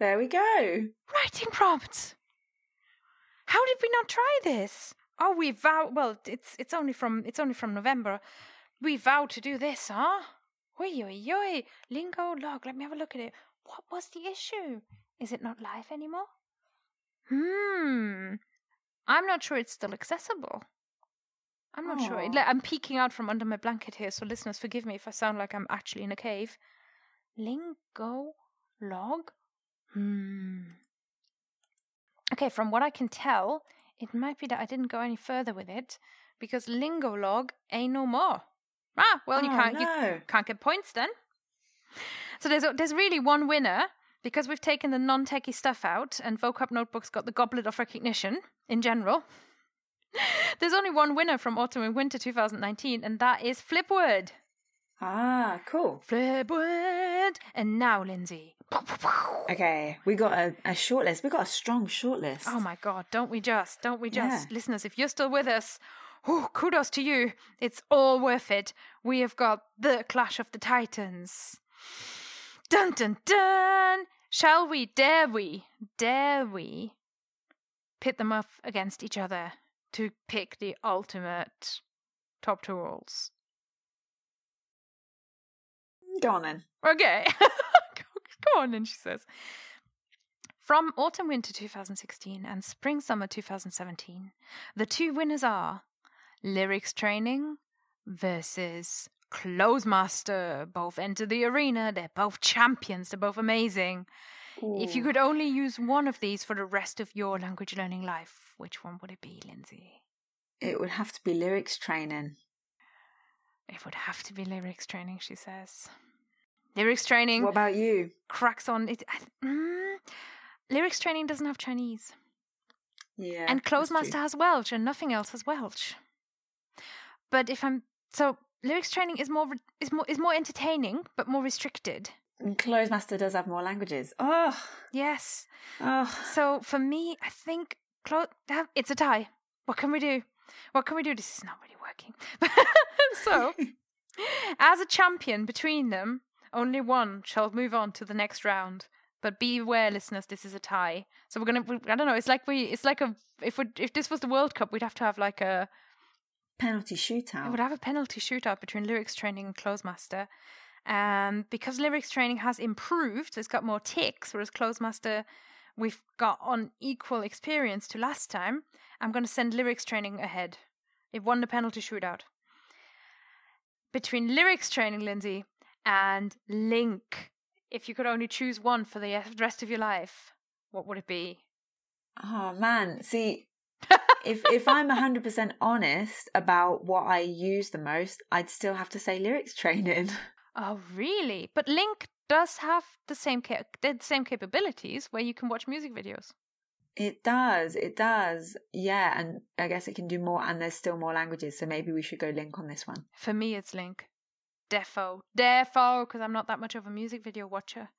S2: There we go.
S1: Writing prompts. How did we not try this? Oh, we vow. Well, it's it's only from it's only from November. We vow to do this, huh? Oi, oi, oi. Lingo log. Let me have a look at it. What was the issue? Is it not live anymore? Hmm. I'm not sure it's still accessible. I'm not sure. I'm peeking out from under my blanket here, so listeners, forgive me if I sound like I'm actually in a cave. Lingo log. Hmm. Okay, from what I can tell, it might be that I didn't go any further with it because Lingolog ain't no more. Ah, well, you
S2: Oh,
S1: can't you can't get points then. So there's there's really one winner because we've taken the non-techie stuff out and vocab notebooks got the goblet of recognition in general. There's only one winner from autumn and winter 2019, and that is Flipword.
S2: Ah, cool.
S1: Flipword. And now, Lindsay.
S2: Okay, we got a, a short list. We got a strong short list.
S1: Oh my God, don't we just? Don't we just?
S2: Yeah.
S1: Listeners, if you're still with us, oh, kudos to you. It's all worth it. We have got the Clash of the Titans. Dun dun dun! Shall we, dare we, dare we pit them off against each other to pick the ultimate top two rolls?
S2: Go on then.
S1: Okay. On then, she says. From autumn winter 2016 and spring summer 2017, the two winners are lyrics training versus Clozemaster. Both enter the arena. They're both champions. They're both amazing. If you could only use one of these for the rest of your language learning life, which one would it be, Lindsay?
S2: It would have to be lyrics training.
S1: It would have to be lyrics training, she says. Lyrics training.
S2: What about you?
S1: cracks on it. Mm, lyrics training doesn't have Chinese,
S2: Yeah.
S1: and
S2: that's true.
S1: Clozemaster has Welsh, and nothing else has Welsh. But if I'm so, lyrics training is more is more is more entertaining, but more restricted.
S2: And Clozemaster does have more languages. Oh,
S1: Yes.
S2: oh.
S1: So for me, I think clo- ah, it's a tie. What can we do? What can we do? This is not really working. so, as a champion between them, only one shall move on to the next round. But beware, listeners, this is a tie. So we're gonna. We, I don't know. It's like we. It's like a. If we. If this was the World Cup, we'd have to have like a.
S2: Penalty shootout.
S1: We would have a penalty shootout between lyrics training and Clozemaster. Um, because lyrics training has improved, it's got more ticks, whereas Clozemaster we've got on equal experience to last time. I'm going to send lyrics training ahead. It won the penalty shootout. Between lyrics training, Lindsay, and LingQ, if you could only choose one for the uh, rest of your life, what would it be?
S2: Oh man, see, if if I'm hundred percent honest about what I use the most, I'd still have to say lyrics training.
S1: Oh, really? But LingQ does have the same ca- the same capabilities where you can watch music videos.
S2: It does, it does. Yeah, and I guess it can do more, and there's still more languages, so maybe we should go LingQ on this one.
S1: For me, it's LingQ. Defo. Defo, because I'm not that much of a music video watcher.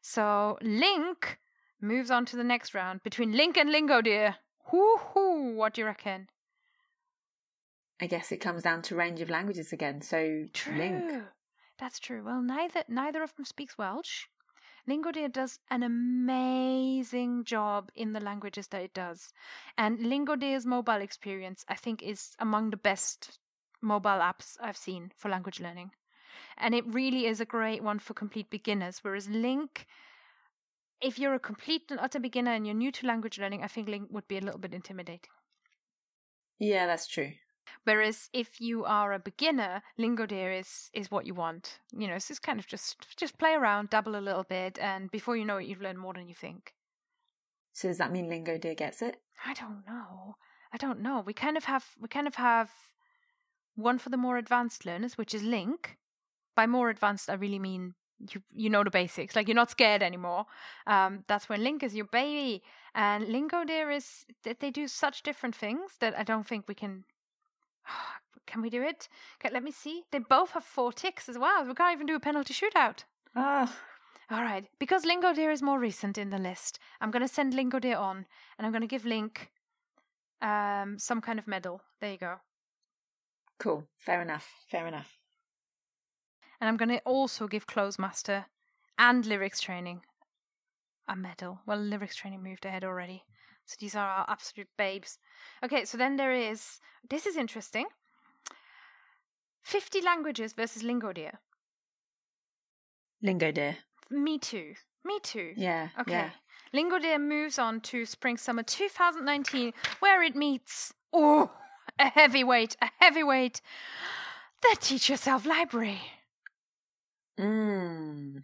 S1: So, LingQ moves on to the next round between LingQ and Lingodeer. Hoo hoo, what do you reckon?
S2: I guess it comes down to range of languages again, so
S1: True.
S2: LingQ.
S1: That's true. Well, neither neither of them speaks Welsh. Lingodeer does an amazing job in the languages that it does. And Lingodeer's mobile experience, I think, is among the best mobile apps I've seen for language learning. And it really is a great one for complete beginners. Whereas LingQ, if you're a complete and utter beginner and you're new to language learning, I think LingQ would be a little bit intimidating.
S2: Yeah, that's true.
S1: Whereas if you are a beginner, Lingodeer is is what you want. You know, it's just kind of just just play around, dabble a little bit, and before you know it, you've learned more than you think.
S2: So does that mean Lingodeer gets it?
S1: I don't know. I don't know. We kind of have we kind of have one for the more advanced learners, which is LingQ. By more advanced, I really mean you you know the basics. Like you're not scared anymore. Um, that's when LingQ is your baby, and Lingodeer is that they do such different things that I don't think we can Can we do it? Okay, let me see. They both have four ticks as well. We can't even do a penalty shootout.
S2: Ah,
S1: All right. Because Lingodeer is more recent in the list, I'm going to send Lingodeer on and I'm going to give LingQ um, some kind of medal. There you go.
S2: Cool. Fair enough. Fair enough.
S1: And I'm going to also give Clozemaster and Lyrics Training a medal. Well, Lyrics Training moved ahead already. So these are our absolute babes. Okay, so then there is this is interesting. 50 languages versus Lingodeer.
S2: Lingo Deer.
S1: Me too. Me too.
S2: Yeah.
S1: Okay.
S2: Yeah.
S1: Lingodeer moves on to Spring Summer 2019, where it meets oh a heavyweight, a heavyweight, the Teach Yourself Library.
S2: Mm.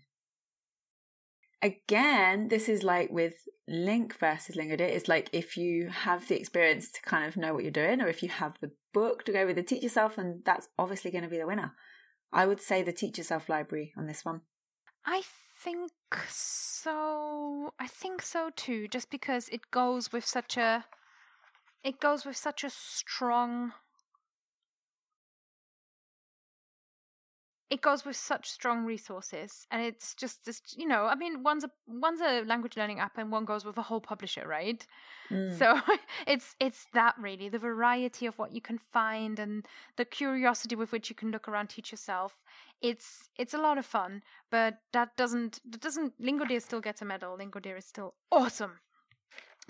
S2: Again, this is like with LingQ versus Lingo It's like if you have the experience to kind of know what you're doing, or if you have the book to go with the Teach Yourself, then that's obviously going to be the winner. I would say the Teach Yourself Library on this one.
S1: I think so. I think so too, just because it goes with such a it goes with such a strong it goes with such strong resources and it's just just you know i mean one's a one's a language learning app and one goes with a whole publisher right?
S2: Mm.
S1: so it's it's that really the variety of what you can find and the curiosity with which you can look around teach yourself it's it's a lot of fun but that doesn't that doesn't lingodeer still gets a medal. Lingodeer is still awesome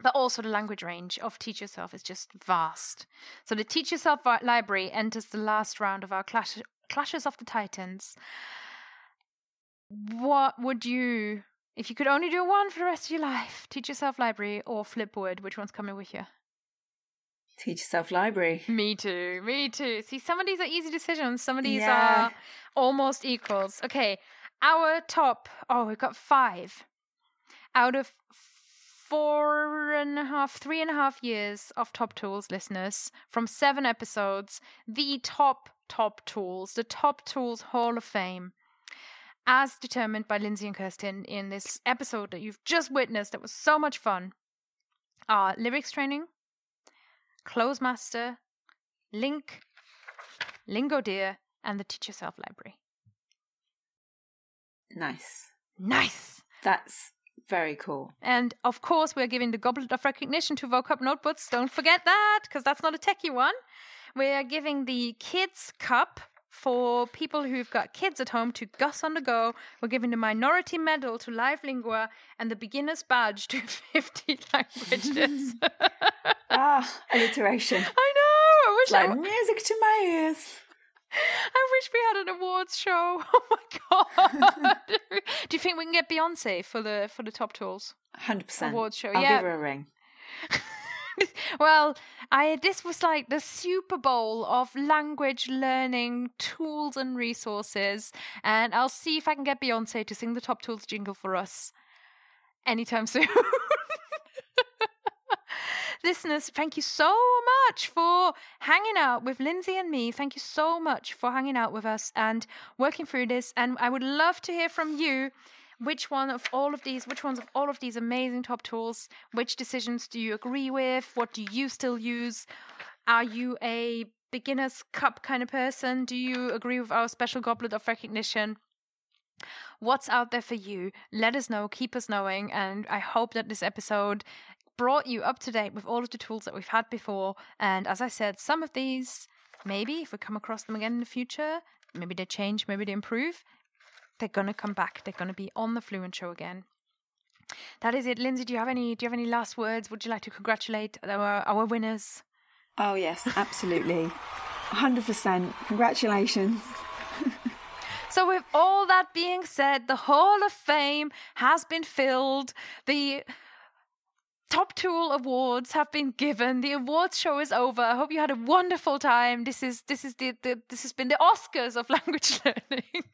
S1: but also the language range of teach yourself is just vast. So the teach yourself library enters the last round of our clash clashes of the titans. What would you if you could only do one for the rest of your life teach yourself library or flipwood which one's coming with you?
S2: Teach Yourself Library.
S1: me too me too. See some of these are easy decisions. Some of these
S2: Yeah.
S1: are almost equals. Okay our top oh we've got five. Out of four and a half three and a half years of top tools listeners from seven episodes the top top tools the top tools hall of fame as determined by lindsay and Kerstin in this episode that you've just witnessed that was so much fun are lyrics training close master LingQ lingodeer and the teach yourself library
S2: Nice.
S1: nice
S2: That's very cool.
S1: And of course, we're giving the Goblet of Recognition to Vocab Notebooks. Don't forget that, because that's not a techie one. We're giving the Kids Cup for people who've got kids at home to Gus on the Go. We're giving the Minority Medal to Live Lingua and the Beginner's Badge to 50 languages.
S2: Ah, alliteration.
S1: I know. I wish I,
S2: like music to my ears.
S1: I wish we had an awards show. Oh my god! Do you think we can get Beyonce for the for the top tools?
S2: Hundred percent.
S1: Awards show,
S2: I'll
S1: yeah.
S2: give her a ring.
S1: well, I this was like the Super Bowl of language learning tools and resources, and I'll see if I can get Beyonce to sing the Top Tools jingle for us anytime soon. Listeners, thank you so much for hanging out with Lindsay and me. Thank you so much for hanging out with us and working through this. And I would love to hear from you which one of all of these, which ones of all of these amazing top tools, which decisions do you agree with? What do you still use? Are you a beginner's cup kind of person? Do you agree with our special goblet of recognition? What's out there for you? Let us know, keep us knowing, and I hope that this episode brought you up to date with all of the tools that we've had before. And as I said, some of these, maybe if we come across them again in the future, maybe they change, maybe they improve they're gonna come back. They're gonna be on the Fluent Show again. That is it, Lindsay. Do you have any? Do you have any last words? Would you like to congratulate our our winners?
S2: Oh yes, absolutely, hundred percent. Congratulations.
S1: So, with all that being said, the Hall of Fame has been filled. The Top Tool Awards have been given. The awards show is over. I hope you had a wonderful time. This is this is the, the this has been the Oscars of language learning.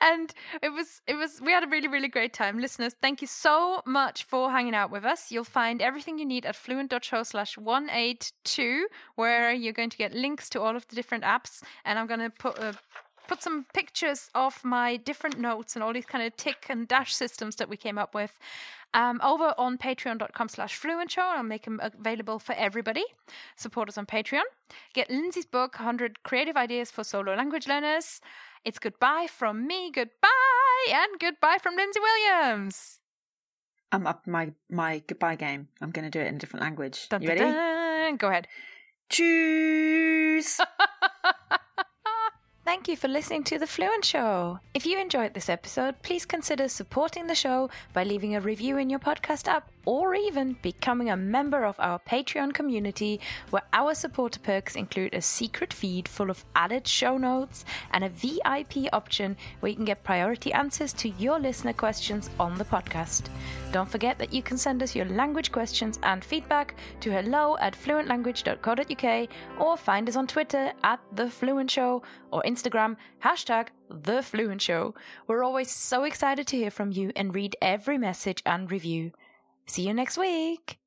S1: and it was it was we had a really really great time listeners thank you so much for hanging out with us you'll find everything you need at fluent.show slash 182 where you're going to get links to all of the different apps and i'm going to put uh, put some pictures of my different notes and all these kind of tick and dash systems that we came up with um, over on patreon.com slash fluent show. I'll make them available for everybody. Support us on Patreon. Get Lindsay's book, 100 Creative Ideas for Solo Language Learners. It's goodbye from me, goodbye, and goodbye from Lindsay Williams.
S2: I'm up my, my goodbye game. I'm going to do it in a different language.
S1: Dun,
S2: you
S1: dun,
S2: ready?
S1: dun. Go ahead.
S2: Choose.
S1: Thank you for listening to The Fluent Show. If you enjoyed this episode, please consider supporting the show by leaving a review in your podcast app or even becoming a member of our Patreon community, where our supporter perks include a secret feed full of added show notes and a VIP option where you can get priority answers to your listener questions on the podcast. Don't forget that you can send us your language questions and feedback to hello at fluentlanguage.co.uk or find us on Twitter at The Fluent Show or Instagram hashtag The Fluent Show. We're always so excited to hear from you and read every message and review. See you next week.